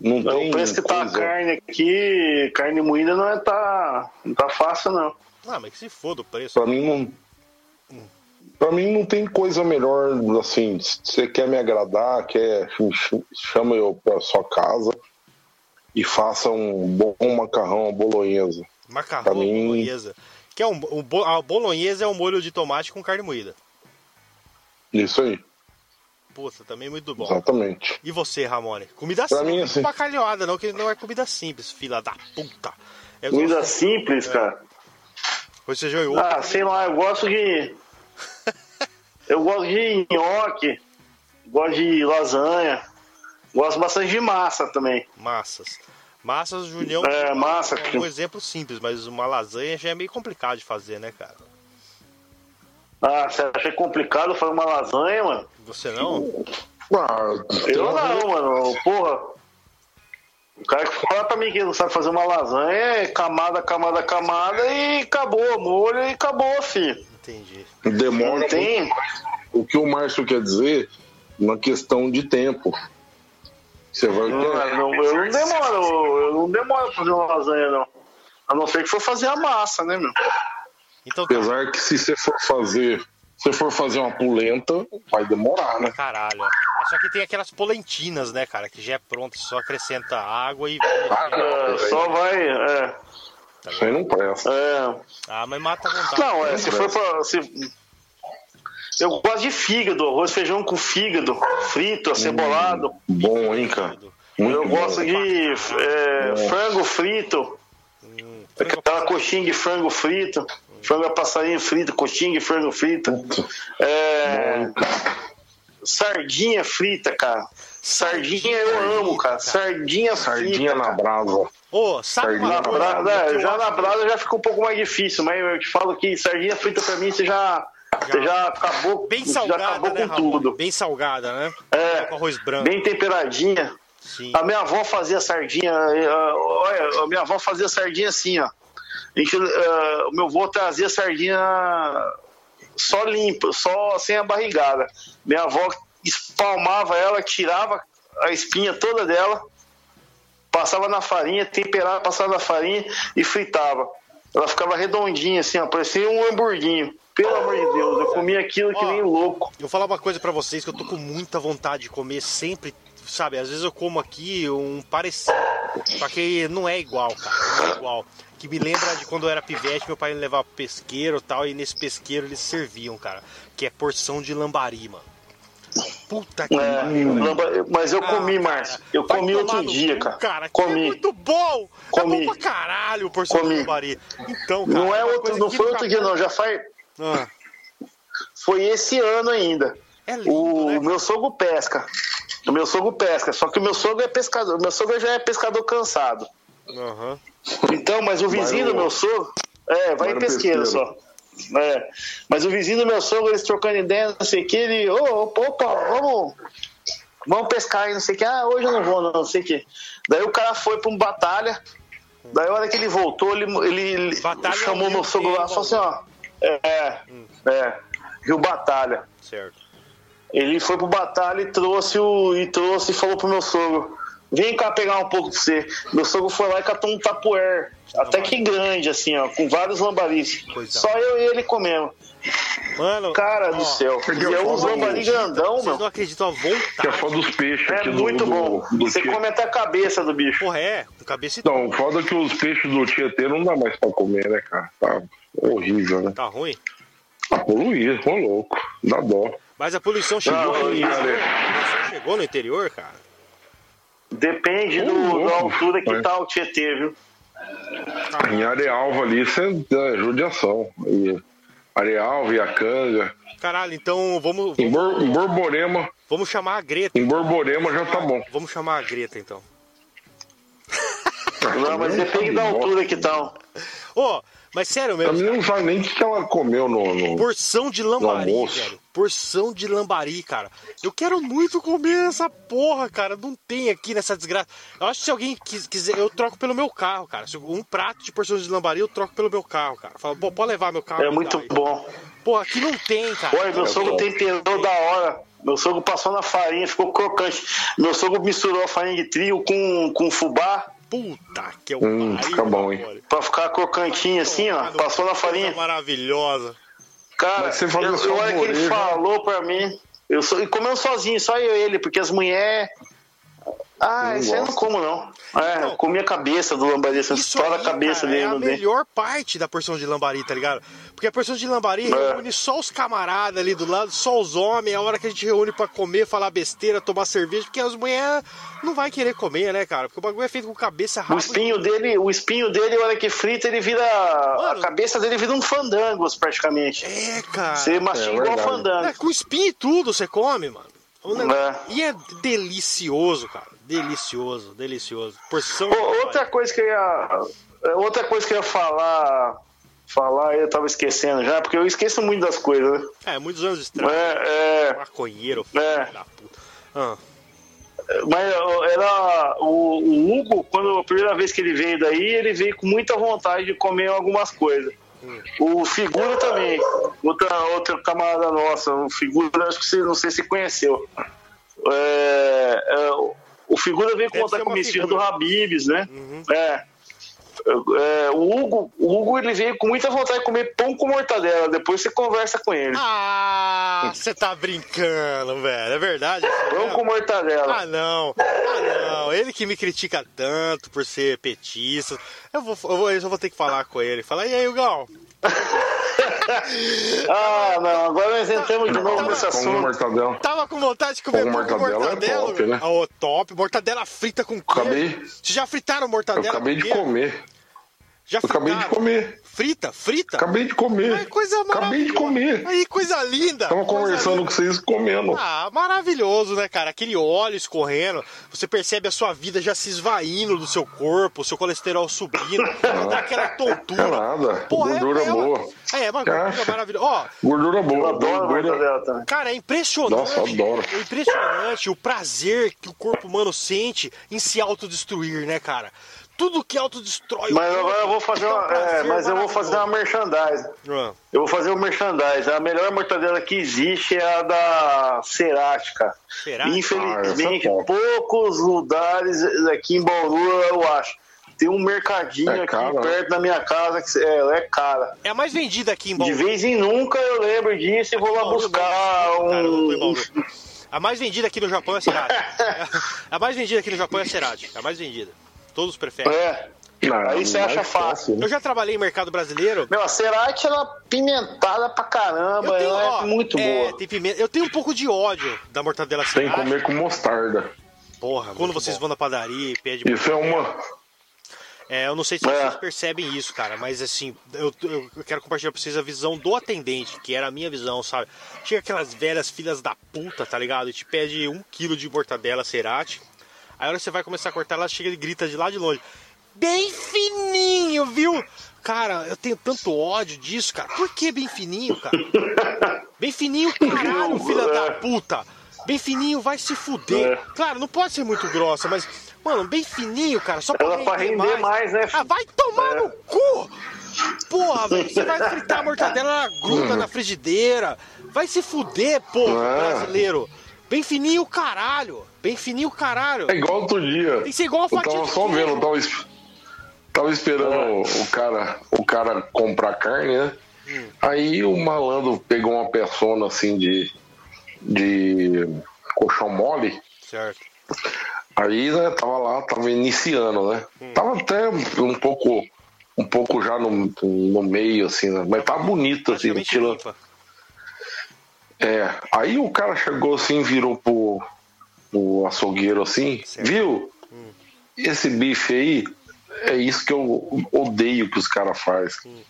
Speaker 6: não, não tem
Speaker 5: O preço que tá a
Speaker 6: coisa.
Speaker 5: carne aqui, carne moída não é tá, não tá fácil não.
Speaker 4: Ah, mas que se foda o preço.
Speaker 6: Pra mim não. Pra mim não tem coisa melhor, assim, se você quer me agradar, quer, ch- chama eu pra sua casa e faça um bom macarrão à bolonhesa.
Speaker 4: Macarrão
Speaker 6: mim-
Speaker 4: bolonhesa. Que é um, um a bolonhesa é um molho de tomate com carne moída.
Speaker 6: Isso aí,
Speaker 4: Puta, também muito bom.
Speaker 6: exatamente.
Speaker 4: E você, Ramone? Comida
Speaker 6: Pra
Speaker 4: simples,
Speaker 6: mim, assim-
Speaker 4: bacalhoada, não, que não é comida simples, fila da puta. Eu
Speaker 5: Comida
Speaker 4: gosto-
Speaker 5: simples, cara.
Speaker 4: Arroz, feijão e ovo.
Speaker 5: Ah, sei lá, eu gosto de. <laughs> Eu gosto de nhoque, gosto de lasanha, gosto bastante de massa também.
Speaker 4: Massas. Massas, Julião,
Speaker 5: É, massa,
Speaker 4: é um exemplo simples, mas uma lasanha já é meio complicado de fazer, né, cara?
Speaker 5: Ah, você acha complicado fazer uma lasanha, mano?
Speaker 4: Você não?
Speaker 6: Ah,
Speaker 5: Eu não, mano. Porra. O cara que fala pra mim que não sabe fazer uma lasanha é camada, camada, camada e acabou, molho e acabou, filho.
Speaker 4: Entendi.
Speaker 6: Demora
Speaker 5: tem.
Speaker 6: o que o Márcio quer dizer uma questão de tempo. Você vai
Speaker 5: Não,
Speaker 6: ter.
Speaker 5: não, eu não demoro, eu não demoro pra fazer uma lasanha, não. A não ser que for fazer a massa, né, meu?
Speaker 4: Então, tá.
Speaker 6: Apesar que se você for fazer. Se for fazer uma polenta, vai demorar, né?
Speaker 4: Caralho. É Só que tem aquelas polentinas, né, cara? Que já é pronta, só acrescenta água e.
Speaker 5: É, só vai. É,
Speaker 6: Isso aí não presta.
Speaker 5: é.
Speaker 4: Ah, mas mata a vontade.
Speaker 5: Não, é, se for pra. Se... Eu gosto de fígado, arroz, feijão com fígado, frito, acebolado.
Speaker 6: Bom, hein, cara? Muito
Speaker 5: Eu
Speaker 6: bom.
Speaker 5: gosto de é, frango frito,
Speaker 4: Hum,
Speaker 5: aquela coxinha de frango frito, frango a passarinho frito, coxinha de frango frito. É, sardinha frita, cara. Sardinha eu amo, cara. Sardinha
Speaker 6: Sardinha
Speaker 5: frita.
Speaker 6: na brasa.
Speaker 4: Ô, sabe
Speaker 6: Sardinha
Speaker 5: Na brasa, é, já na brasa já fica um pouco mais difícil, mas eu te falo que sardinha frita pra mim você já, você já acabou,
Speaker 4: Bem
Speaker 5: já
Speaker 4: salgada,
Speaker 5: acabou
Speaker 4: né,
Speaker 5: com
Speaker 4: Ramon?
Speaker 5: tudo.
Speaker 4: Bem salgada, né?
Speaker 5: É,
Speaker 4: Com arroz branco.
Speaker 5: bem temperadinha.
Speaker 4: Sim.
Speaker 5: A minha avó fazia sardinha, eh, olha, a minha avó fazia sardinha assim, ó. A gente, eh, o meu avô trazia sardinha só limpa, só sem a barrigada. Minha avó espalmava ela, tirava a espinha toda dela, passava na farinha, temperava, passava na farinha e fritava. ela ficava redondinha, assim, ó, parecia um hamburguinho. Pelo amor de Deus, eu comi aquilo que
Speaker 4: Ó.
Speaker 5: nem louco.
Speaker 4: Eu vou falar uma coisa pra vocês que eu tô com muita vontade de comer sempre, sabe? Às vezes eu como aqui um parecido, só que não é igual, cara, não é igual. Que me lembra de quando eu era pivete, meu pai me levava pro pesqueiro e tal, e nesse pesqueiro eles serviam, cara, que é porção de lambari, mano. Puta que
Speaker 5: É,
Speaker 4: pariu,
Speaker 5: mas eu
Speaker 4: Ah,
Speaker 5: comi,
Speaker 4: cara,
Speaker 5: Márcio. Eu comi outro dia,
Speaker 4: cu,
Speaker 5: cara.
Speaker 4: que
Speaker 5: Comi.
Speaker 4: É muito bom!
Speaker 5: Comi.
Speaker 4: É bom pra caralho, porção de
Speaker 5: Comi.
Speaker 4: lambari. Então, cara.
Speaker 5: Não é
Speaker 4: uma
Speaker 5: outro,
Speaker 4: coisa
Speaker 5: não foi outro dia, não. Já faz.
Speaker 4: Ah,
Speaker 5: Foi esse ano ainda.
Speaker 4: é lindo,
Speaker 5: O
Speaker 4: né?
Speaker 5: meu sogro pesca. O meu sogro pesca. Só que o meu sogro é pescador. O meu sogro já é pescador cansado.
Speaker 4: Aham.
Speaker 5: Então, mas o vizinho do meu sogro. É, vai,
Speaker 6: vai
Speaker 5: em pesqueiro. só. É. Mas o vizinho do meu sogro, eles trocando ideia, não sei o que, ele. Ô, opa, opa, vamos. Vamos pescar aí, não sei o que. Ah, hoje eu não vou, não, não sei o que. Daí o cara foi pra um batalha. Daí a hora que ele voltou, ele, ele,
Speaker 4: Batalha é
Speaker 5: chamou meu sogro lá e falou assim, ó. É, é. Rio Batalha.
Speaker 4: Certo.
Speaker 5: Ele foi pro batalha e trouxe o. e trouxe e falou pro meu sogro. Vem cá pegar um pouco pra você. Meu sogro foi lá e catou um tapuer. Até que grande, assim, ó, com vários lambaris. Só eu e ele comemos.
Speaker 4: Mano,
Speaker 5: Cara
Speaker 4: ó,
Speaker 5: do céu. E é uns
Speaker 6: foda,
Speaker 5: lambari grandão,
Speaker 4: Vocês não acreditam a
Speaker 6: Que é
Speaker 4: vontade.
Speaker 6: foda dos peixes
Speaker 5: É
Speaker 6: aqui do-
Speaker 5: muito
Speaker 6: do,
Speaker 5: bom.
Speaker 6: do
Speaker 5: Você
Speaker 6: Tietê.
Speaker 5: come até a cabeça do bicho.
Speaker 4: Porra, é, com cabeça e
Speaker 6: Não, foda que os peixes do Tietê não dá mais pra comer, né, cara? Tá horrível, né?
Speaker 4: tá ruim.
Speaker 6: Tá poluído, ô louco. Dá dó.
Speaker 4: Mas a poluição chegou,
Speaker 5: Não,
Speaker 4: no, a poluição chegou no interior, cara.
Speaker 5: Depende do, da altura que
Speaker 6: Vai.
Speaker 5: tá o Tietê, viu?
Speaker 6: Em Arealva ali, isso é judiação. E Arealva, Iacanga.
Speaker 4: Caralho, então vamos,
Speaker 6: Em, Bor, em Borborema,
Speaker 4: vamos chamar a Greta.
Speaker 6: em Borborema já tá bom.
Speaker 4: Vamos chamar a Greta, então.
Speaker 5: Não, mas depende da altura que tá.
Speaker 4: Ô, mas sério
Speaker 6: A
Speaker 4: mesmo,
Speaker 6: menina não sabe nem o que ela comeu no. no...
Speaker 4: porção de lambari,
Speaker 6: No almoço.
Speaker 4: velho. Porção de lambari, cara. Eu quero muito comer essa porra, cara. Não tem aqui nessa desgraça. Eu acho que se alguém quis- quiser, eu troco pelo meu carro, cara. Se Um prato de porção de lambari, eu troco pelo meu carro, cara. Fala, pô, pode levar meu carro.
Speaker 5: É muito
Speaker 4: aí.
Speaker 5: bom.
Speaker 4: Pô, aqui não tem, cara.
Speaker 5: Olha, meu
Speaker 6: É
Speaker 5: sogro
Speaker 6: bom.
Speaker 5: temperou da hora. Meu sogro passou na farinha, ficou crocante. Meu sogro misturou a farinha de trio com, com fubá
Speaker 4: Puta que eu
Speaker 6: Hum, fica bom, hein?
Speaker 5: pra ficar crocantinho assim, ó. Passou na farinha.
Speaker 4: Maravilhosa.
Speaker 5: Cara,
Speaker 6: Mas você faz
Speaker 5: eu,
Speaker 6: essa
Speaker 5: eu, hora que ele falou pra mim, eu sou, e comeu sozinho, só eu e ele, porque as mulheres. Ah, isso aí eu não como não. É, eu comi a cabeça do lambari, você estoura a cabeça
Speaker 4: cara,
Speaker 5: dele
Speaker 4: é a
Speaker 5: dente.
Speaker 4: melhor parte da porção de lambari, tá ligado? Porque a porção de lambari
Speaker 5: É.
Speaker 4: reúne só os camaradas ali do lado, só os homens, é a hora que a gente reúne pra comer, falar besteira, tomar cerveja, porque as mulheres não vai querer comer, né, cara? Porque o bagulho é feito com cabeça
Speaker 5: O
Speaker 4: rápida.
Speaker 5: espinho dele, o espinho dele, a hora que frita, ele vira.
Speaker 4: Mano.
Speaker 5: a cabeça dele vira um fandangos, praticamente.
Speaker 4: É, cara.
Speaker 5: Você mastiga
Speaker 6: É
Speaker 5: igual fandango.
Speaker 4: É, com espinho e tudo você come, mano. O negócio-
Speaker 5: É.
Speaker 4: E é delicioso, cara. Delicioso, delicioso. Porção.
Speaker 5: Outra coisa que eu ia. Outra coisa que eu ia falar. Falar, eu tava esquecendo já, porque eu esqueço muito das coisas, né?
Speaker 4: É, muitos anos de estrada.
Speaker 5: É, é,
Speaker 4: Maconheiro, filho
Speaker 5: É.
Speaker 4: da puta. Ah,
Speaker 5: mas era o, o Hugo, quando a primeira vez que ele veio daí, ele veio com muita vontade de comer algumas coisas. O Figura também, outra, outra camarada nossa, o Figura, acho que você não sei se conheceu. É, é, o Figura veio com
Speaker 4: Deve
Speaker 5: vontade
Speaker 4: ser
Speaker 5: de
Speaker 4: uma
Speaker 5: comer esfirra do. Habibs, né?
Speaker 4: Uhum.
Speaker 5: É. É, o Hugo, o Hugo ele veio com muita vontade de comer pão com mortadela. Depois você conversa com ele.
Speaker 4: Ah, você tá brincando, velho. É verdade?
Speaker 5: Pão com mortadela.
Speaker 4: Ah, não. Ah, não. Ele que me critica tanto por ser petista. Eu vou, eu vou, eu só vou ter que falar com ele. Falar, e aí, Hugo?
Speaker 5: Ah, não. Agora nós entramos de novo
Speaker 4: Tava-
Speaker 5: nesse assunto.
Speaker 6: mortadela.
Speaker 4: Tava com vontade de comer
Speaker 6: Pão com mortadela é
Speaker 4: mortadela.
Speaker 6: top, né?
Speaker 4: Ô, top. Mortadela frita com queijo.
Speaker 6: Acabei-
Speaker 4: Vocês já fritaram
Speaker 6: Eu
Speaker 4: mortadela
Speaker 6: acabei
Speaker 4: com
Speaker 6: de comer.
Speaker 4: Já
Speaker 6: Eu acabei de
Speaker 4: fritaram?
Speaker 6: comer.
Speaker 4: Frita? Frita?
Speaker 6: Acabei de comer.
Speaker 4: Ai, coisa
Speaker 6: Acabei de
Speaker 4: maravilhosa.
Speaker 6: comer.
Speaker 4: Aí, coisa linda.
Speaker 6: Tava
Speaker 4: coisa
Speaker 6: conversando
Speaker 4: linda.
Speaker 6: com vocês comendo.
Speaker 4: Ah, maravilhoso, né, cara? Aquele óleo escorrendo, você percebe a sua vida já se esvaindo do seu corpo, o seu colesterol subindo, <laughs> dá aquela tontura.
Speaker 6: É nada.
Speaker 4: Porra,
Speaker 6: Gordura
Speaker 4: é, uma-
Speaker 6: boa.
Speaker 4: É, uma
Speaker 6: Que
Speaker 4: gordura maravilhosa. Ó,
Speaker 6: Gordura
Speaker 5: Eu
Speaker 6: boa.
Speaker 5: adoro
Speaker 6: Gordura...
Speaker 4: cara, é impressionante.
Speaker 6: Nossa, adoro.
Speaker 4: É impressionante o prazer que o corpo humano sente em se autodestruir, né, cara? Tudo que autodestrói
Speaker 5: Mas
Speaker 4: o
Speaker 5: agora eu vou fazer uma. é, mas eu vou fazer uma merchandise.
Speaker 4: maravilhoso.
Speaker 5: Eu vou fazer um merchandise. A melhor mortadela que existe é a da Cerática.
Speaker 4: Cerática?
Speaker 5: Infelizmente,
Speaker 6: Ah, é
Speaker 5: poucos lugares aqui em Bauru eu acho. Tem um mercadinho
Speaker 6: É
Speaker 5: aqui
Speaker 6: cara, né?
Speaker 5: perto da minha casa que é, ela é cara.
Speaker 4: É a mais vendida aqui em
Speaker 5: De
Speaker 4: Bauru.
Speaker 5: vez em nunca eu lembro disso e vou lá
Speaker 4: Bauru,
Speaker 5: buscar um.
Speaker 4: A mais vendida aqui no Japão é a Cerati. <laughs> A mais vendida aqui no Japão é a Cerati. A mais vendida. Todos preferem.
Speaker 5: É.
Speaker 6: Não,
Speaker 5: Aí você
Speaker 6: mais
Speaker 5: acha fácil.
Speaker 6: né?
Speaker 4: Eu já trabalhei em mercado brasileiro.
Speaker 5: Meu, a Cerati ela é pimentada pra caramba, ela é
Speaker 4: ó,
Speaker 5: muito
Speaker 4: é,
Speaker 5: boa.
Speaker 4: tem pimenta. Eu tenho um pouco de ódio da mortadela
Speaker 6: Tem que
Speaker 4: Cerati.
Speaker 6: comer com mostarda.
Speaker 4: Porra, quando vocês vão na padaria e pedem
Speaker 6: Isso é uma.
Speaker 4: É, eu não sei se
Speaker 5: É.
Speaker 4: vocês percebem isso, cara, mas assim, eu, eu eu quero compartilhar pra vocês a visão do atendente, que era a minha visão, sabe? Chega aquelas velhas filhas da puta, tá ligado? E te pede um quilo de mortadela cerati. Aí a hora que você vai começar a cortar, ela chega e grita de lá de longe. Bem fininho, viu? Cara, eu tenho tanto ódio disso, cara. Por que bem fininho, cara? Bem fininho, <laughs> caralho, filha da puta. Bem fininho, vai se fuder.
Speaker 5: É.
Speaker 4: Claro, não pode ser muito grossa, mas, mano, bem fininho, cara, só pra
Speaker 5: Ela pra render mais, né?
Speaker 4: ah, vai tomar
Speaker 5: É.
Speaker 4: no cu! Porra, velho, você vai fritar a mortadela, ela gruda na frigideira. Vai se fuder, porra,
Speaker 6: É.
Speaker 4: brasileiro. Bem fininho, caralho. Bem fininho, caralho.
Speaker 6: É igual outro dia.
Speaker 4: Tem que ser igual a
Speaker 6: Eu
Speaker 4: fatia
Speaker 6: tava
Speaker 4: de
Speaker 6: só vendo, eu tava, tava esperando o cara, o cara comprar carne, né?
Speaker 4: Hum.
Speaker 6: Aí o malandro pegou uma persona assim de, de colchão mole.
Speaker 4: Certo.
Speaker 6: Aí, né, tava lá, tava iniciando, né?
Speaker 4: Hum.
Speaker 6: Tava até um pouco, um pouco já no, no meio, assim, né? Mas tava bonito, assim,
Speaker 4: limpa.
Speaker 6: É, aí o cara chegou assim, virou pro, pro açougueiro assim,
Speaker 4: Certo.
Speaker 6: viu? Esse bife aí, é isso que eu odeio que os caras fazem.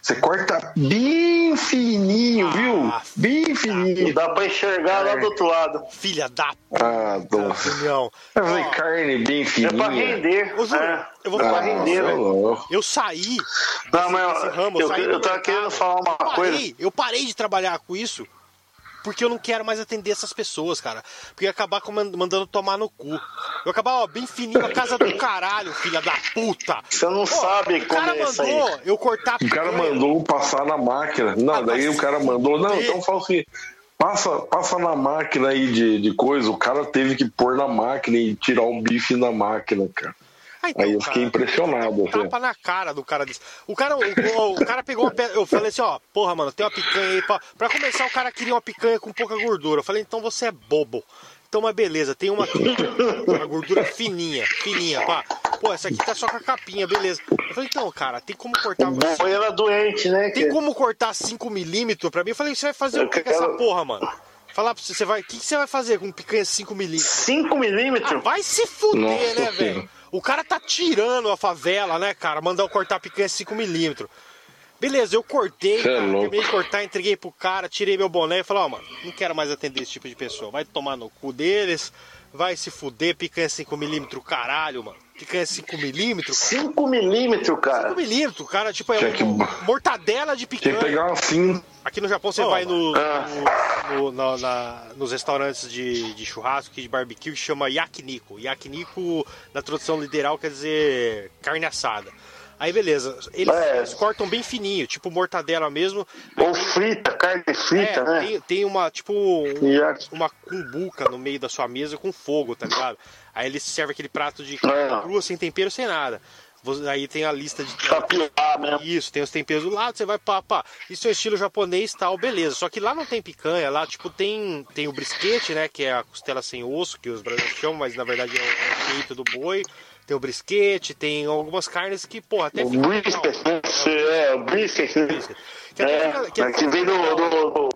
Speaker 6: Você corta bem fininho, viu?
Speaker 4: Ah,
Speaker 6: Bem fininho.
Speaker 5: Dá pra enxergar lá do outro lado.
Speaker 4: Filha da
Speaker 6: Ah,
Speaker 4: puta,
Speaker 6: doce.
Speaker 4: Filhão.
Speaker 6: Eu falei, carne bem
Speaker 5: É
Speaker 6: fininha.
Speaker 5: pra render.
Speaker 4: Ô, Júlio,
Speaker 5: é.
Speaker 4: eu vou
Speaker 5: É
Speaker 4: falar
Speaker 5: pra
Speaker 6: Ah,
Speaker 5: render, velho.
Speaker 4: eu saí.
Speaker 5: Não,
Speaker 4: desse-
Speaker 5: mas
Speaker 4: desse ramo,
Speaker 5: eu,
Speaker 4: saí
Speaker 5: eu
Speaker 4: do
Speaker 5: tava querendo falar uma
Speaker 4: eu
Speaker 5: coisa.
Speaker 4: parei, eu parei de trabalhar com isso porque eu não quero mais atender essas pessoas, cara. Porque ia acabar mandando tomar no cu. Eu ia acabar, ó, bem fininho, a casa do caralho, filha da puta.
Speaker 5: Você não sabe
Speaker 4: O
Speaker 5: como
Speaker 4: cara
Speaker 5: é isso aí.
Speaker 4: mandou eu cortar a
Speaker 6: O cara mandou passar na máquina. Não,
Speaker 4: Ah,
Speaker 6: daí o cara mandou. Não, então fala assim. Passa, passa na máquina aí de, de coisa. O cara teve que pôr na máquina e tirar o bife na máquina, cara.
Speaker 4: Ah, então,
Speaker 6: Aí eu fiquei
Speaker 4: cara,
Speaker 6: impressionado,
Speaker 4: um
Speaker 6: assim.
Speaker 4: Tapa na cara do cara desse. O cara, o, o- o cara pegou uma pedra. Eu falei assim, ó, porra, mano, tem uma picanha aí. Pra, pra começar, o cara queria uma picanha com pouca gordura. Eu falei, então você é bobo. Então, mas beleza, tem uma aqui, uma gordura fininha, fininha, pá. Pô, essa aqui tá só com a capinha, beleza. Eu falei, então, cara, tem como cortar.
Speaker 5: Bom era doente, né?
Speaker 4: Tem
Speaker 5: que-
Speaker 4: como cortar 5mm pra mim? Eu falei, você vai fazer
Speaker 5: Eu
Speaker 4: o que com
Speaker 5: quero-
Speaker 4: essa porra, mano? Falar pra você, você vai. O que, que você vai fazer com picanha 5mm?
Speaker 5: 5
Speaker 4: Ah,
Speaker 5: milímetros?
Speaker 4: vai se fuder,
Speaker 6: Nossa
Speaker 4: né, velho? O cara tá tirando a favela, né, cara? Mandar eu cortar a picanha 5mm. Beleza, eu cortei,
Speaker 6: Cê é
Speaker 4: cara.
Speaker 6: louco.
Speaker 4: Terminei de cortar, entreguei pro cara, tirei meu boné e falei, ó, mano, não quero mais atender esse tipo de pessoa. Vai tomar no cu deles, vai se fuder, picanha 5mm, caralho, mano. Picanha 5mm, cara.
Speaker 5: 5 milímetros, cara.
Speaker 4: 5mm, cara, tipo, é uma
Speaker 6: que-
Speaker 4: mortadela de
Speaker 6: Tinha que
Speaker 4: picanha.
Speaker 6: pegar assim.
Speaker 4: Aqui no Japão você vai no,
Speaker 5: Ah.
Speaker 4: no- no- na- na- nos restaurantes de, de churrasco de barbecue que chama yakiniku. Yakiniku, na tradução literal, quer dizer carne assada. Aí beleza, eles,
Speaker 5: É.
Speaker 4: eles cortam bem fininho, tipo mortadela mesmo.
Speaker 5: Ou frita, carne frita,
Speaker 4: É,
Speaker 5: né?
Speaker 4: tem, tem uma, tipo, um- uma cumbuca no meio da sua mesa com fogo, tá ligado? Aí eles servem aquele prato de carne
Speaker 5: É.
Speaker 4: crua, sem tempero, sem nada. Aí tem a lista de
Speaker 5: mesmo.
Speaker 4: isso, tem os temperos do lado, você vai pá, pá. Isso é estilo japonês tal, beleza. Só que lá não tem picanha, lá tipo tem, tem o brisquete, né? Que é a costela sem osso, que os brasileiros chamam, mas na verdade é o, peito do boi. Tem o brisquete, tem algumas carnes que, porra, até
Speaker 5: O brisket, né? É, o brisket. né?
Speaker 4: Que
Speaker 5: É,
Speaker 4: que
Speaker 5: vem do, do, do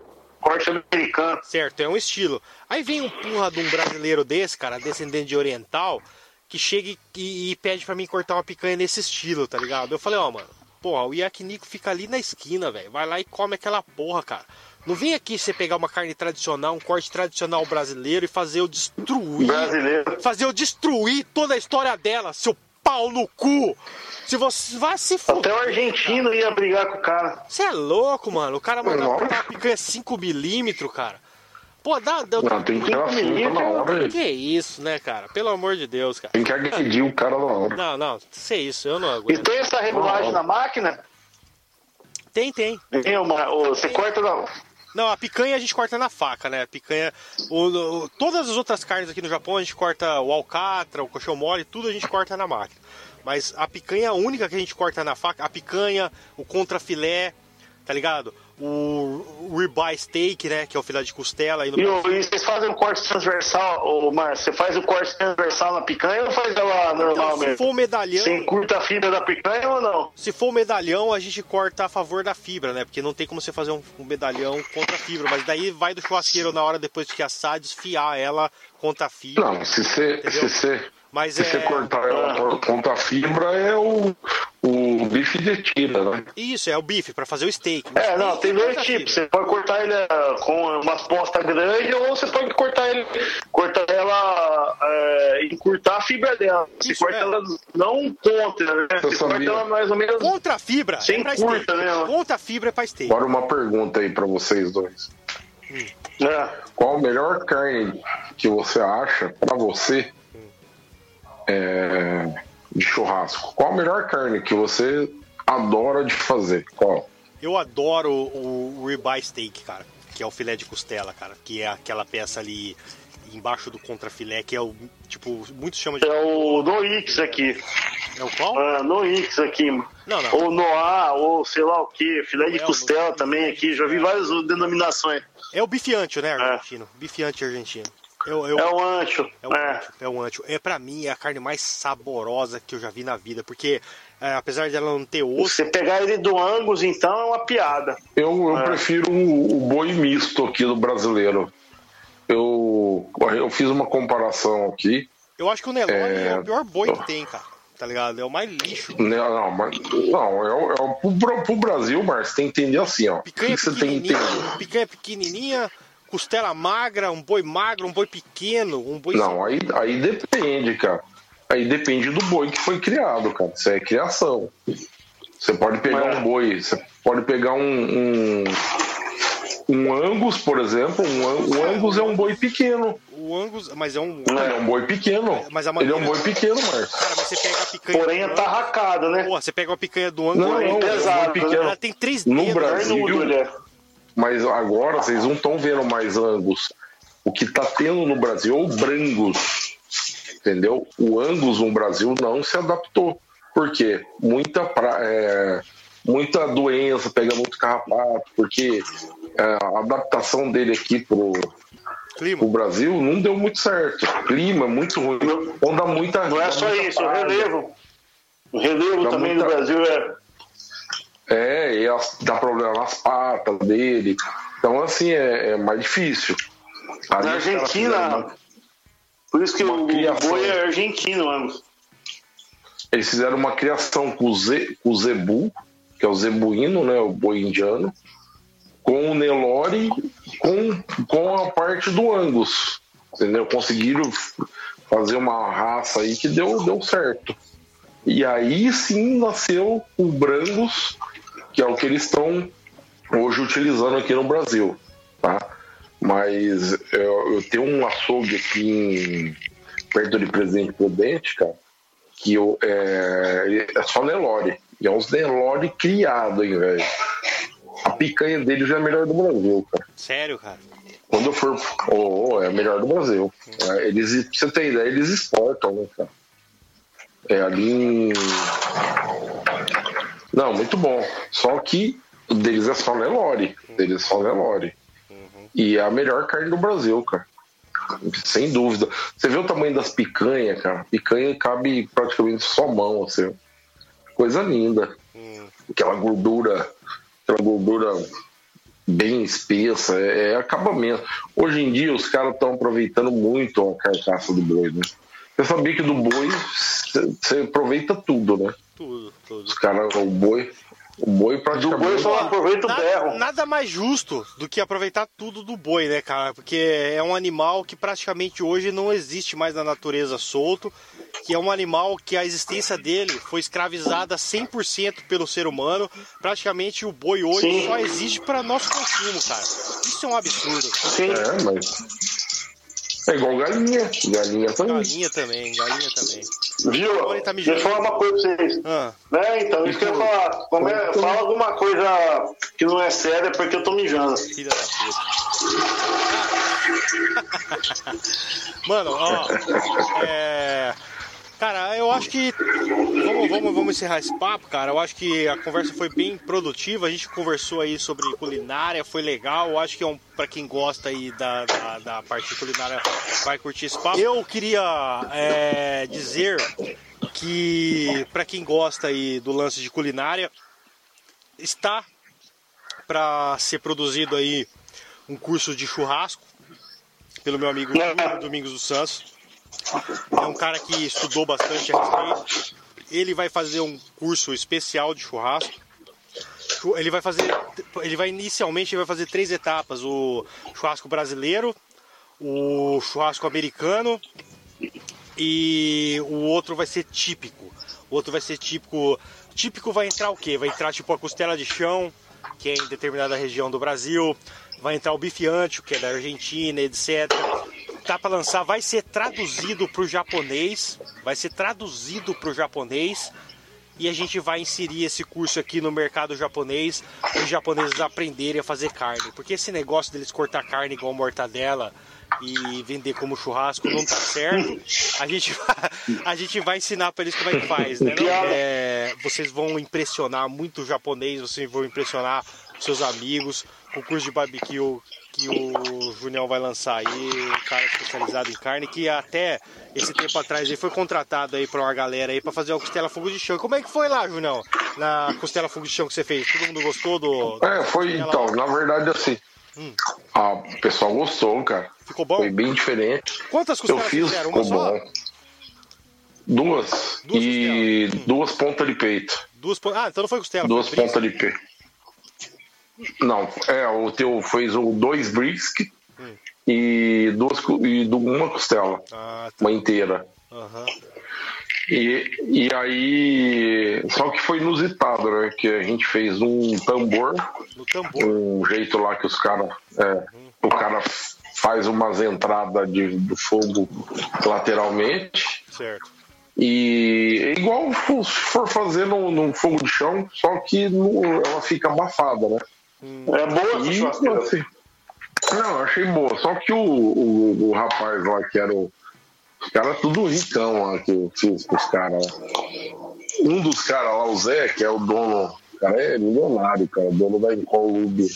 Speaker 5: corte americano.
Speaker 4: Certo, é um estilo. Aí vem um porra de um brasileiro desse, cara, descendente de oriental, que chega e, e- e pede pra mim cortar uma picanha nesse estilo, tá ligado? Eu falei, ó, mano, porra, o yakiniku fica ali na esquina, velho. Vai lá e come aquela porra, cara. Não vem aqui você pegar uma carne tradicional, um corte tradicional brasileiro e fazer eu destruir.
Speaker 5: Brasileiro.
Speaker 4: Fazer eu destruir toda a história dela, seu pau no cu. Se você vai se fuder.
Speaker 5: Até o argentino ia brigar com o cara.
Speaker 4: Você é louco, mano. O cara mandou uma picanha 5mm, cara. Pô, dá. dá
Speaker 6: Não, tem que tirar a fruta na hora.
Speaker 4: que isso, né, cara? Pelo amor de Deus, cara.
Speaker 6: Tem que agredir o cara na hora.
Speaker 4: Não, não, isso é isso, eu não
Speaker 5: E
Speaker 4: aguento.
Speaker 5: tem essa regulagem na máquina?
Speaker 4: Tem, tem.
Speaker 5: Tem uma, você corta na.
Speaker 4: Não, a picanha a gente corta na faca, né? A picanha. O, o- todas as outras carnes aqui no Japão a gente corta o alcatra, o coxão mole, tudo a gente corta na máquina. Mas a picanha única que a gente corta na faca, a picanha, o contrafilé, tá ligado? O, ribeye steak, né? Que é o filé de costela aí no
Speaker 5: E,
Speaker 4: Brasil.
Speaker 5: e vocês fazem o corte transversal, ô Márcio? Você faz o corte transversal na picanha ou faz ela normal
Speaker 4: Então, se
Speaker 5: mesmo?
Speaker 4: for medalhão,
Speaker 5: Você encurta a fibra da picanha ou não?
Speaker 4: se for o medalhão, a gente corta a favor da fibra, né? Porque não tem como você fazer um, um medalhão contra a fibra. Mas daí vai do churrasqueiro na hora depois de assar, desfiar ela contra a fibra.
Speaker 6: Não, se você, se
Speaker 4: Entendeu?
Speaker 6: você,
Speaker 4: Mas
Speaker 6: se
Speaker 4: é-
Speaker 6: você cortar ela contra a fibra, é o, o bife de tira, né?
Speaker 4: Isso, é o bife, pra fazer o steak. O
Speaker 5: É,
Speaker 4: steak
Speaker 5: não, tem dois tipos.
Speaker 4: fibra.
Speaker 5: Você pode cortar ele ah, com uma posta grande ou você pode cortar ele, cortar ela, é, encurtar a fibra dela. Você
Speaker 4: Isso,
Speaker 5: corta
Speaker 4: é.
Speaker 5: ela não contra, né? Você corta ela mais ou menos.
Speaker 4: Contra a fibra
Speaker 5: Sem
Speaker 4: é pra
Speaker 5: curta,
Speaker 4: steak.
Speaker 5: né?
Speaker 4: Contra a fibra é pra steak.
Speaker 6: Agora uma pergunta aí pra vocês dois.
Speaker 5: né?
Speaker 6: Qual a melhor carne que você acha pra você é, de churrasco? Qual a melhor carne que você adora de fazer? Qual?
Speaker 4: Eu adoro o, o ribeye steak, cara. Que é o filé de costela, cara. Que é aquela peça ali embaixo do contrafilé, que é o, tipo, muitos chamam de...
Speaker 5: É o Noix aqui.
Speaker 4: É o qual?
Speaker 5: Ah, Noix aqui.
Speaker 4: Não, não.
Speaker 5: Ou Noah, ou sei lá o que. Filé de
Speaker 4: Noel,
Speaker 5: costela
Speaker 4: no-
Speaker 5: também aqui. Já vi várias denominações.
Speaker 4: É o bifiante, né, argentino? Bifiante argentino. Eu, eu,
Speaker 5: É o ancho.
Speaker 4: É o
Speaker 5: É.
Speaker 4: ancho, é o ancho. É pra mim é a carne mais saborosa que eu já vi na vida, porque é, apesar de ela não ter osso,
Speaker 5: Você pegar ele do Angus, então, é uma piada.
Speaker 6: Eu, eu
Speaker 5: É.
Speaker 6: prefiro o, o boi misto aqui do brasileiro. Eu, eu fiz uma comparação aqui.
Speaker 4: eu acho que o Nelore é,
Speaker 6: É.
Speaker 4: o pior boi que tem, cara. Tá ligado? É o mais lixo.
Speaker 6: Né, Não, mas, não é, o- é, o- pro, pro Brasil, Márcio, tem que entender assim, ó. O que
Speaker 4: Picanha
Speaker 6: que você tem que entender?
Speaker 4: picanha pequenininha, costela magra, um boi magro, um boi pequeno, um boi
Speaker 6: Não, aí, aí depende, cara. Aí depende do boi que foi criado, cara. Isso é criação. Você pode pegar
Speaker 5: Mas-
Speaker 6: um boi, você pode pegar um, um, um Angus, por exemplo. Um, o Angus é um boi pequeno.
Speaker 4: O Angus, mas é um.
Speaker 6: Ele é um boi pequeno.
Speaker 4: Mas a
Speaker 6: Ele é um
Speaker 4: maneira-
Speaker 6: boi pequeno, Márcio.
Speaker 4: Cara, mas você pega a picanha.
Speaker 5: Porém, é
Speaker 4: do
Speaker 5: atarracado, né?
Speaker 4: Porra, você pega uma picanha do Angus,
Speaker 6: Não,
Speaker 4: ela,
Speaker 6: não, é um
Speaker 5: pesado,
Speaker 6: boi
Speaker 5: né?
Speaker 6: pequeno.
Speaker 4: ela tem três
Speaker 6: No
Speaker 4: dedos.
Speaker 6: Brasil,
Speaker 5: Carnudo, ele é.
Speaker 6: Mas agora vocês não estão vendo mais Angus. O que tá tendo no Brasil é o Brangus. Entendeu? O Angus no Brasil não se adaptou. Por quê? Muita, pra- é, muita doença, pega muito carrapato, porque é, a adaptação dele aqui pro,
Speaker 4: Clima.
Speaker 6: pro Brasil não deu muito certo. Clima é muito ruim. Onda muita
Speaker 5: Não é só isso, o relevo. O relevo
Speaker 6: Dá
Speaker 5: também
Speaker 6: muita-
Speaker 5: no Brasil é.
Speaker 6: É, e dá problema nas patas dele. Então, assim, é, é mais difícil. Ali
Speaker 5: Na Argentina,
Speaker 6: fizeram uma-
Speaker 5: Por isso que o
Speaker 6: criação.
Speaker 5: boi é argentino, Angus.
Speaker 6: Eles fizeram uma criação com o, ze, com o zebu, que é o zebuíno, né, o boi indiano, com o Nelore, com, com a parte do Angus. Entendeu? Conseguiram fazer uma raça aí que deu, deu certo. E aí sim nasceu o Brangus, que é o que eles estão hoje utilizando aqui no Brasil. Tá? Mas eu, eu tenho um açougue aqui em- perto de Presidente Prudente, cara, que eu, é, é só Nelore. E é uns Nelore criado, hein, velho. A picanha dele já é a melhor do Brasil, cara.
Speaker 4: Sério, cara.
Speaker 6: Quando eu for. Oh, oh, é a melhor do Brasil. É, Eles, pra você ter ideia, eles exportam, né, cara? É ali em. Não, muito bom. Só que o deles é só Nelore. O Deles é só Nelore. E é a melhor carne do Brasil, cara. Sem dúvida. Você vê o tamanho das picanhas, cara? Picanha cabe praticamente só mão, assim. Coisa linda. Aquela gordura, aquela gordura bem espessa, é, é acabamento. Hoje em dia os caras estão aproveitando muito a carcaça do boi, né? Você sabia que do boi você aproveita tudo, né?
Speaker 4: Tudo, tudo.
Speaker 6: Os caras, o boi, o boi
Speaker 5: Do
Speaker 6: praticamente.
Speaker 5: boi só aproveita o berro.
Speaker 4: nada mais justo do que aproveitar tudo do boi, né, cara? Porque é um animal que praticamente hoje não existe mais na natureza solto, que é um animal que a existência dele foi escravizada 100% pelo ser humano. Praticamente o boi hoje
Speaker 5: Sim.
Speaker 4: só existe para nosso consumo, cara. Isso é um absurdo.
Speaker 5: Sim.
Speaker 6: É, mas É igual galinha. Galinha também.
Speaker 4: Galinha também, galinha também.
Speaker 5: Viu?
Speaker 4: Tá.
Speaker 5: Deixa eu falar uma coisa pra vocês.
Speaker 4: Ah,
Speaker 5: Né, então, isso que eu ia falar. Como é- fala alguma coisa que não é séria porque eu tô mijando.
Speaker 4: filha da puta. <laughs> Mano, ó. É. Cara, eu acho que. Vamos, vamos, vamos encerrar esse papo, cara. Eu acho que a conversa foi bem produtiva. A gente conversou aí sobre culinária, foi legal. Eu acho que é um, pra quem gosta aí da, da, da parte culinária vai curtir esse papo. Eu queria é, dizer que pra quem gosta aí do lance de culinária, está para ser produzido aí um curso de churrasco pelo meu amigo Domingos dos Santos. É um cara que estudou bastante a respeito. Ele vai fazer um curso especial de churrasco. Chu- Ele vai fazer, ele vai inicialmente ele vai fazer três etapas: o churrasco brasileiro, o churrasco americano e o outro vai ser típico. O outro vai ser típico. Típico vai entrar o quê? Vai entrar tipo a costela de chão, que é em determinada região do Brasil. Vai entrar o bife ancho, que é da Argentina, etc. Tá para lançar, vai ser traduzido para o japonês. Vai ser traduzido para o japonês. E a gente vai inserir esse curso aqui no mercado japonês, os japoneses aprenderem a fazer carne. Porque esse negócio deles cortar carne igual mortadela e vender como churrasco não tá certo. A gente <laughs> vai, a gente vai ensinar para eles como é que faz, né? É, vocês vão impressionar muito o japonês, vocês vão impressionar seus amigos. O curso de barbecue que o Junião vai lançar aí, um cara especializado em carne, que até esse tempo atrás ele foi contratado aí pra uma galera aí pra fazer uma costela fogo de chão. Como é que foi lá, Junião? Na costela fogo de chão que você fez? Todo mundo gostou do.
Speaker 6: É, foi então, na verdade assim. Ah, o pessoal gostou, cara.
Speaker 4: Ficou bom?
Speaker 6: Foi bem diferente.
Speaker 4: Quantas
Speaker 6: Eu
Speaker 4: costelas
Speaker 6: fiz,
Speaker 4: fizeram?
Speaker 6: ficou
Speaker 4: Uma só?
Speaker 6: bom. Duas.
Speaker 4: Duas
Speaker 6: e duas pontas de peito.
Speaker 4: Duas Ah, então não foi costela.
Speaker 6: Duas pontas de peito. Não, é, o teu fez o dois brisket e duas e uma costela.
Speaker 4: Ah,
Speaker 6: Uma inteira.
Speaker 4: Aham.
Speaker 6: E, e aí. Só que foi inusitado, né? Que a gente fez um tambor,
Speaker 4: tambor.
Speaker 6: um jeito lá que os caras. É, o cara faz umas entradas de, do fogo lateralmente.
Speaker 4: Certo.
Speaker 6: E é igual for, for fazer no, no fogo de chão, só que no- ela fica abafada, né?
Speaker 5: É boa essa
Speaker 6: E,
Speaker 5: churrasqueira.
Speaker 6: assim, não, eu achei boa. Só que o, o, o rapaz lá, que era o. Os caras tudo ricão lá que eu fiz com os caras lá. Um dos caras lá, o Zé, que é o dono. O cara é milionário, cara, dono da Incolube.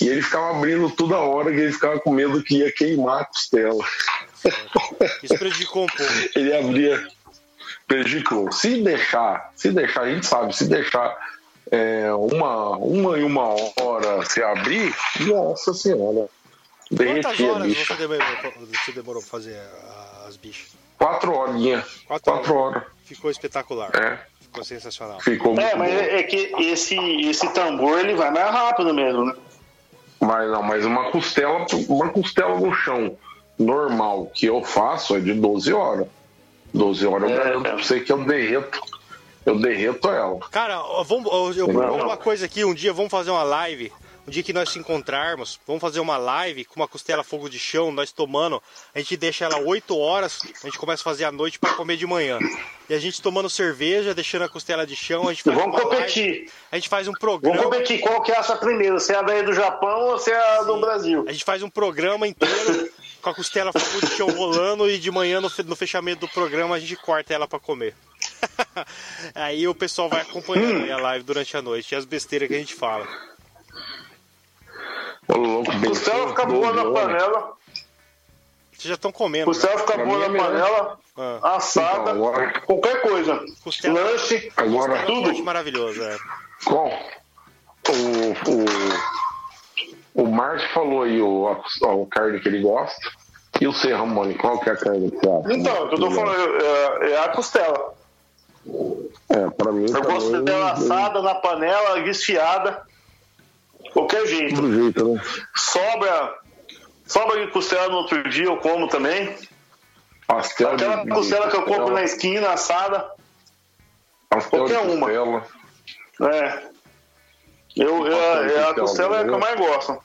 Speaker 6: E ele ficava abrindo toda hora que ele ficava com medo que ia queimar a costela.
Speaker 4: Isso prejudicou um pouco. <laughs>
Speaker 6: Ele abria, prejudicou. Se deixar, se deixar, a gente sabe, se deixar é, uma, uma e uma hora se abrir, nossa senhora.
Speaker 4: Quantas
Speaker 6: Derretia,
Speaker 4: horas
Speaker 6: bicho.
Speaker 4: você demorou, pra- você demorou pra fazer as bichas?
Speaker 6: Quatro horinhas.
Speaker 4: Quatro
Speaker 6: Quatro, horas.
Speaker 4: Ficou espetacular.
Speaker 6: É,
Speaker 4: Ficou sensacional.
Speaker 6: ficou muito
Speaker 5: É, mas
Speaker 6: bom.
Speaker 5: é, é que esse, esse tambor ele vai mais rápido mesmo, né?
Speaker 6: Mas não, mas uma costela, uma costela no chão normal que eu faço é de 12 horas. 12 horas eu
Speaker 5: É,
Speaker 6: garanto
Speaker 5: cara.
Speaker 6: pra você que eu derreto. Eu derreto ela.
Speaker 4: Cara, vamos, eu uma coisa aqui, um dia vamos fazer uma live. Um dia que nós se encontrarmos, vamos fazer uma live com uma costela fogo de chão, nós tomando. A gente deixa ela 8 horas, a gente começa a fazer à noite para comer de manhã. E a gente tomando cerveja, deixando a costela de chão, a gente faz
Speaker 5: Vamos
Speaker 4: uma live,
Speaker 5: competir.
Speaker 4: a gente faz um
Speaker 5: Vamos
Speaker 4: programa.
Speaker 5: competir qual que é essa primeira, se é a daí do Japão ou se é a do Brasil.
Speaker 4: A gente faz um programa inteiro com a costela fogo de chão rolando e de manhã no fechamento do programa a gente corta ela para comer. Aí o pessoal vai acompanhando aí a live durante a noite e as besteiras que a gente fala.
Speaker 6: Ô, louco, bem
Speaker 5: Costela fica boa na panela.
Speaker 4: Vocês já estão comendo. né?
Speaker 5: Costela fica
Speaker 6: Pra
Speaker 5: boa na
Speaker 6: melhor.
Speaker 5: panela,
Speaker 4: Ah.
Speaker 5: assada,
Speaker 6: Então, agora-
Speaker 5: qualquer coisa.
Speaker 4: Costela-
Speaker 5: Lanche,
Speaker 6: Agora,
Speaker 4: É um lanche maravilhoso, é.
Speaker 6: Qual? O, o, o Márcio falou aí o, a, o carne que ele gosta. E o C, Ramone, qual que é a carne que você acha?
Speaker 5: Então, o que eu tô falando é, é a costela.
Speaker 6: É, pra mim,
Speaker 5: Eu gosto
Speaker 6: também,
Speaker 5: dela
Speaker 6: eu-
Speaker 5: assada na panela, desfiada. Qualquer jeito.
Speaker 6: Do jeito, né?
Speaker 5: Sobra, sobra de costela no outro dia, eu como também.
Speaker 6: Pastel
Speaker 5: Aquela
Speaker 6: de,
Speaker 5: costela que eu compro na esquina, assada.
Speaker 6: pastel de
Speaker 5: qualquer uma. É. Eu, eu- é a costela é a que eu mais gosto.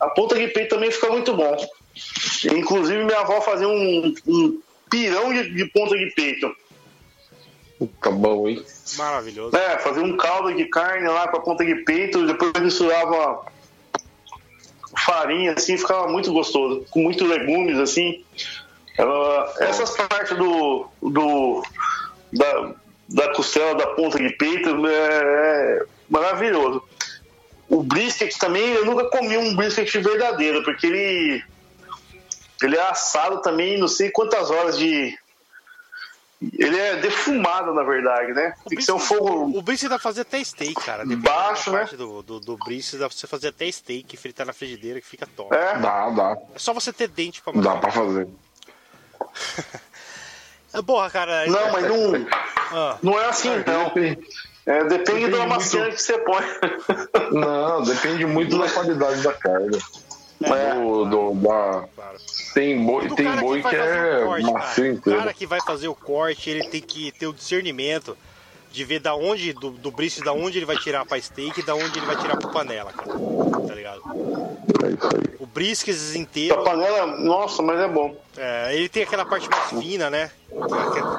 Speaker 5: A ponta de peito também fica muito bom. Inclusive, minha avó fazia um, um pirão de, de ponta de peito.
Speaker 6: Tá bom, hein?
Speaker 4: Maravilhoso.
Speaker 5: É, fazia um caldo de carne lá com a ponta de peito, depois misturava farinha, assim, ficava muito gostoso. Com muitos legumes, assim. Essas partes do, do da, da costela, da ponta de peito, é, é maravilhoso. O brisket também, eu nunca comi um brisket verdadeiro, porque ele ele é assado também, não sei quantas horas de. Ele é defumado, na verdade, né? Tem que ser um fogo.
Speaker 4: O brisket dá pra fazer até steak, cara.
Speaker 5: Baixo, né?
Speaker 4: do, do, do brisket, dá pra você fazer até steak, fritar na frigideira, que fica top.
Speaker 5: É,
Speaker 6: Dá, dá.
Speaker 4: É só você ter dente pra
Speaker 6: Dá
Speaker 4: matar.
Speaker 6: pra fazer.
Speaker 4: É, <laughs> Porra, cara.
Speaker 5: não, mas não,
Speaker 4: Ah,
Speaker 5: não é assim, não.
Speaker 6: Depende-
Speaker 5: É, depende
Speaker 6: Depende
Speaker 5: da
Speaker 6: muito.
Speaker 5: maciana que você põe.
Speaker 6: Não, depende muito da qualidade da carne.
Speaker 5: É.
Speaker 6: Do, do- da...
Speaker 4: claro.
Speaker 6: Tem boi, tem boi que,
Speaker 4: vai fazer
Speaker 6: é
Speaker 4: o corte,
Speaker 6: macio
Speaker 4: cara. O cara que vai fazer o corte, ele tem que ter o discernimento de ver da onde, do, do brisket, da onde ele vai tirar pra steak e da onde ele vai tirar pra panela, cara. Tá ligado?
Speaker 6: É isso aí.
Speaker 4: O brisket
Speaker 5: A
Speaker 4: inteiro,
Speaker 5: panela, nossa, mas é bom.
Speaker 4: é, ele tem aquela parte mais fina, né?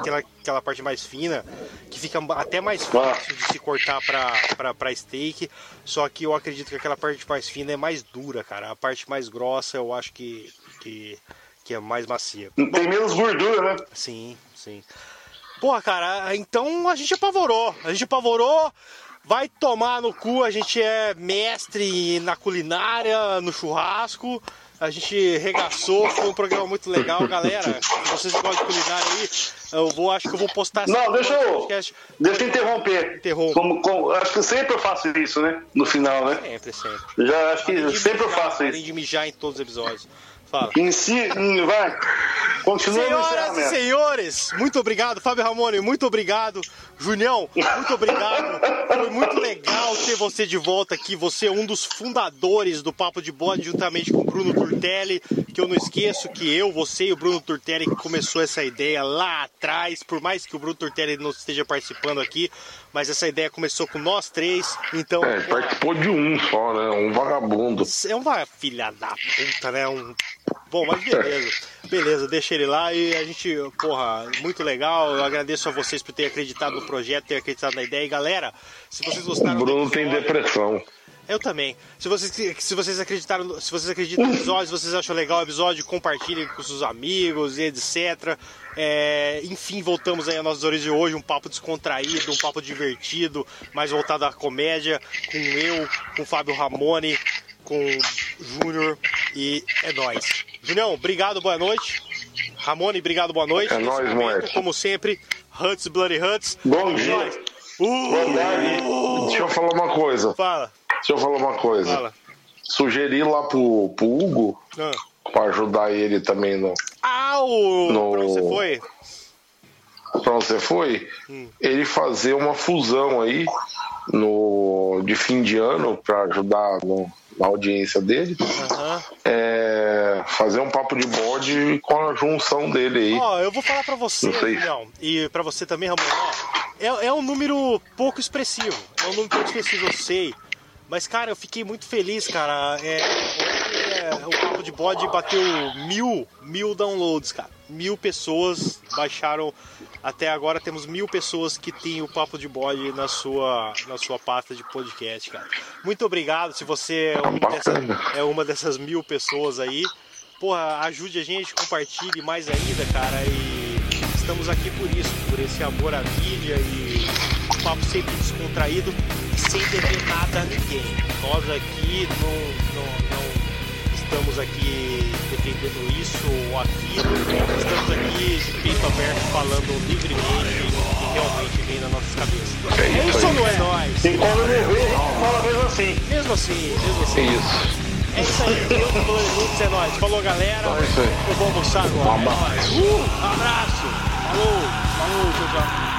Speaker 4: Aquela, aquela parte mais fina, que fica até mais fácil de se cortar pra, pra, pra steak. Só que eu acredito que aquela parte mais fina é mais dura, cara. A parte mais grossa eu acho que, que, que é mais macia.
Speaker 5: Tem menos gordura, né?
Speaker 4: Sim, sim. Porra, cara, então a gente apavorou. A gente apavorou. Vai tomar no cu, a gente é mestre na culinária, no churrasco. A gente regaçou, foi um programa muito legal, galera. Se vocês gostam de culinária aí, eu vou, acho que eu vou postar
Speaker 5: Não, deixa eu,
Speaker 4: podcast.
Speaker 5: deixa eu interromper.
Speaker 4: Interrompa.
Speaker 5: Como, como- acho que sempre eu faço isso, né? No final, né?
Speaker 4: Sempre, sempre.
Speaker 5: Já acho que
Speaker 4: Além
Speaker 5: sempre eu
Speaker 4: mijar,
Speaker 5: faço
Speaker 4: Além
Speaker 5: isso.
Speaker 4: de mijar em todos os episódios. Fala.
Speaker 5: Em si, vai. Continua
Speaker 4: Senhoras e senhores, muito obrigado, Fábio Ramone, muito obrigado. Junião, muito obrigado. Foi muito legal ter você de volta aqui. Você é um dos fundadores do Papo de Bode, juntamente com o Bruno Turtelli, que eu não esqueço que eu, você e o Bruno Turtelli que começou essa ideia lá atrás, por mais que o Bruno Turtelli não esteja participando aqui, mas essa ideia começou com nós três, então...
Speaker 6: É, participou de um só, né? Um vagabundo.
Speaker 4: É uma filha da puta, né? Um... Bom, mas beleza. Beleza, deixa ele lá e a gente, porra, muito legal. Eu agradeço a vocês por terem acreditado no projeto, terem acreditado na ideia. E galera, se vocês
Speaker 6: O
Speaker 4: gostaram do
Speaker 6: Bruno tem
Speaker 4: episódio-
Speaker 6: depressão.
Speaker 4: eu também. Se vocês, se vocês acreditaram, se vocês acreditam no episódio, se vocês acham legal o episódio, compartilhem com seus amigos e etc. É, enfim, voltamos aí às nossas origens de hoje, um papo descontraído, um papo divertido, mais voltado à comédia, com eu, com o Fábio Ramone, com o Júnior e é nóis. Junião, obrigado, boa noite. Ramone, obrigado, boa noite.
Speaker 6: É nóis, moleque.
Speaker 4: Como sempre, Huts, Bloody Huts.
Speaker 5: Bom
Speaker 4: É
Speaker 5: dia.
Speaker 4: Uh,
Speaker 5: Boa tarde.
Speaker 6: Deixa eu falar uma coisa.
Speaker 4: Fala,
Speaker 6: Deixa eu falar uma coisa.
Speaker 4: fala.
Speaker 6: Sugeri lá pro, pro Hugo
Speaker 4: Ah.
Speaker 6: pra ajudar ele também no.
Speaker 4: Ah, o...
Speaker 6: No-
Speaker 4: pra você foi?
Speaker 6: Pra você foi?
Speaker 4: Hum.
Speaker 6: Ele fazer uma fusão aí no de fim de ano pra ajudar no- na audiência dele.
Speaker 4: Aham.
Speaker 6: É, fazer um papo de bode com a junção dele aí.
Speaker 4: Ó, eu vou falar pra você. Julião, e pra você também, Ramon, ó, é, é um número pouco expressivo. É um número pouco expressivo, eu sei. Mas, cara, eu fiquei muito feliz, cara. É, é, o Papo de Bode bateu mil, mil downloads, cara. Mil pessoas baixaram. Até agora temos mil pessoas que têm o Papo de Bode na sua, na sua pasta de podcast, cara. Muito obrigado se você é uma, dessas, é uma dessas mil pessoas aí. Porra, ajude a gente, compartilhe mais ainda, cara. E estamos aqui por isso, por esse amor à mídia e um papo sempre descontraído e sem dever nada a ninguém. Nós aqui não, não, não estamos aqui defendendo isso ou aquilo, estamos aqui de peito aberto falando livremente o que realmente vem nas nossas cabeças.
Speaker 6: É isso aí.
Speaker 4: não é nós.
Speaker 5: E quando não vê, a gente fala mesmo assim.
Speaker 4: Mesmo assim, mesmo
Speaker 6: É
Speaker 4: assim.
Speaker 6: isso.
Speaker 4: É isso aí, Dois Minutos é nóis. Falou, galera.
Speaker 6: É isso aí.
Speaker 4: Eu vou almoçar agora.
Speaker 6: Um abraço.
Speaker 4: É. Uh, abraço. Falou. Falou, tchau, tchau.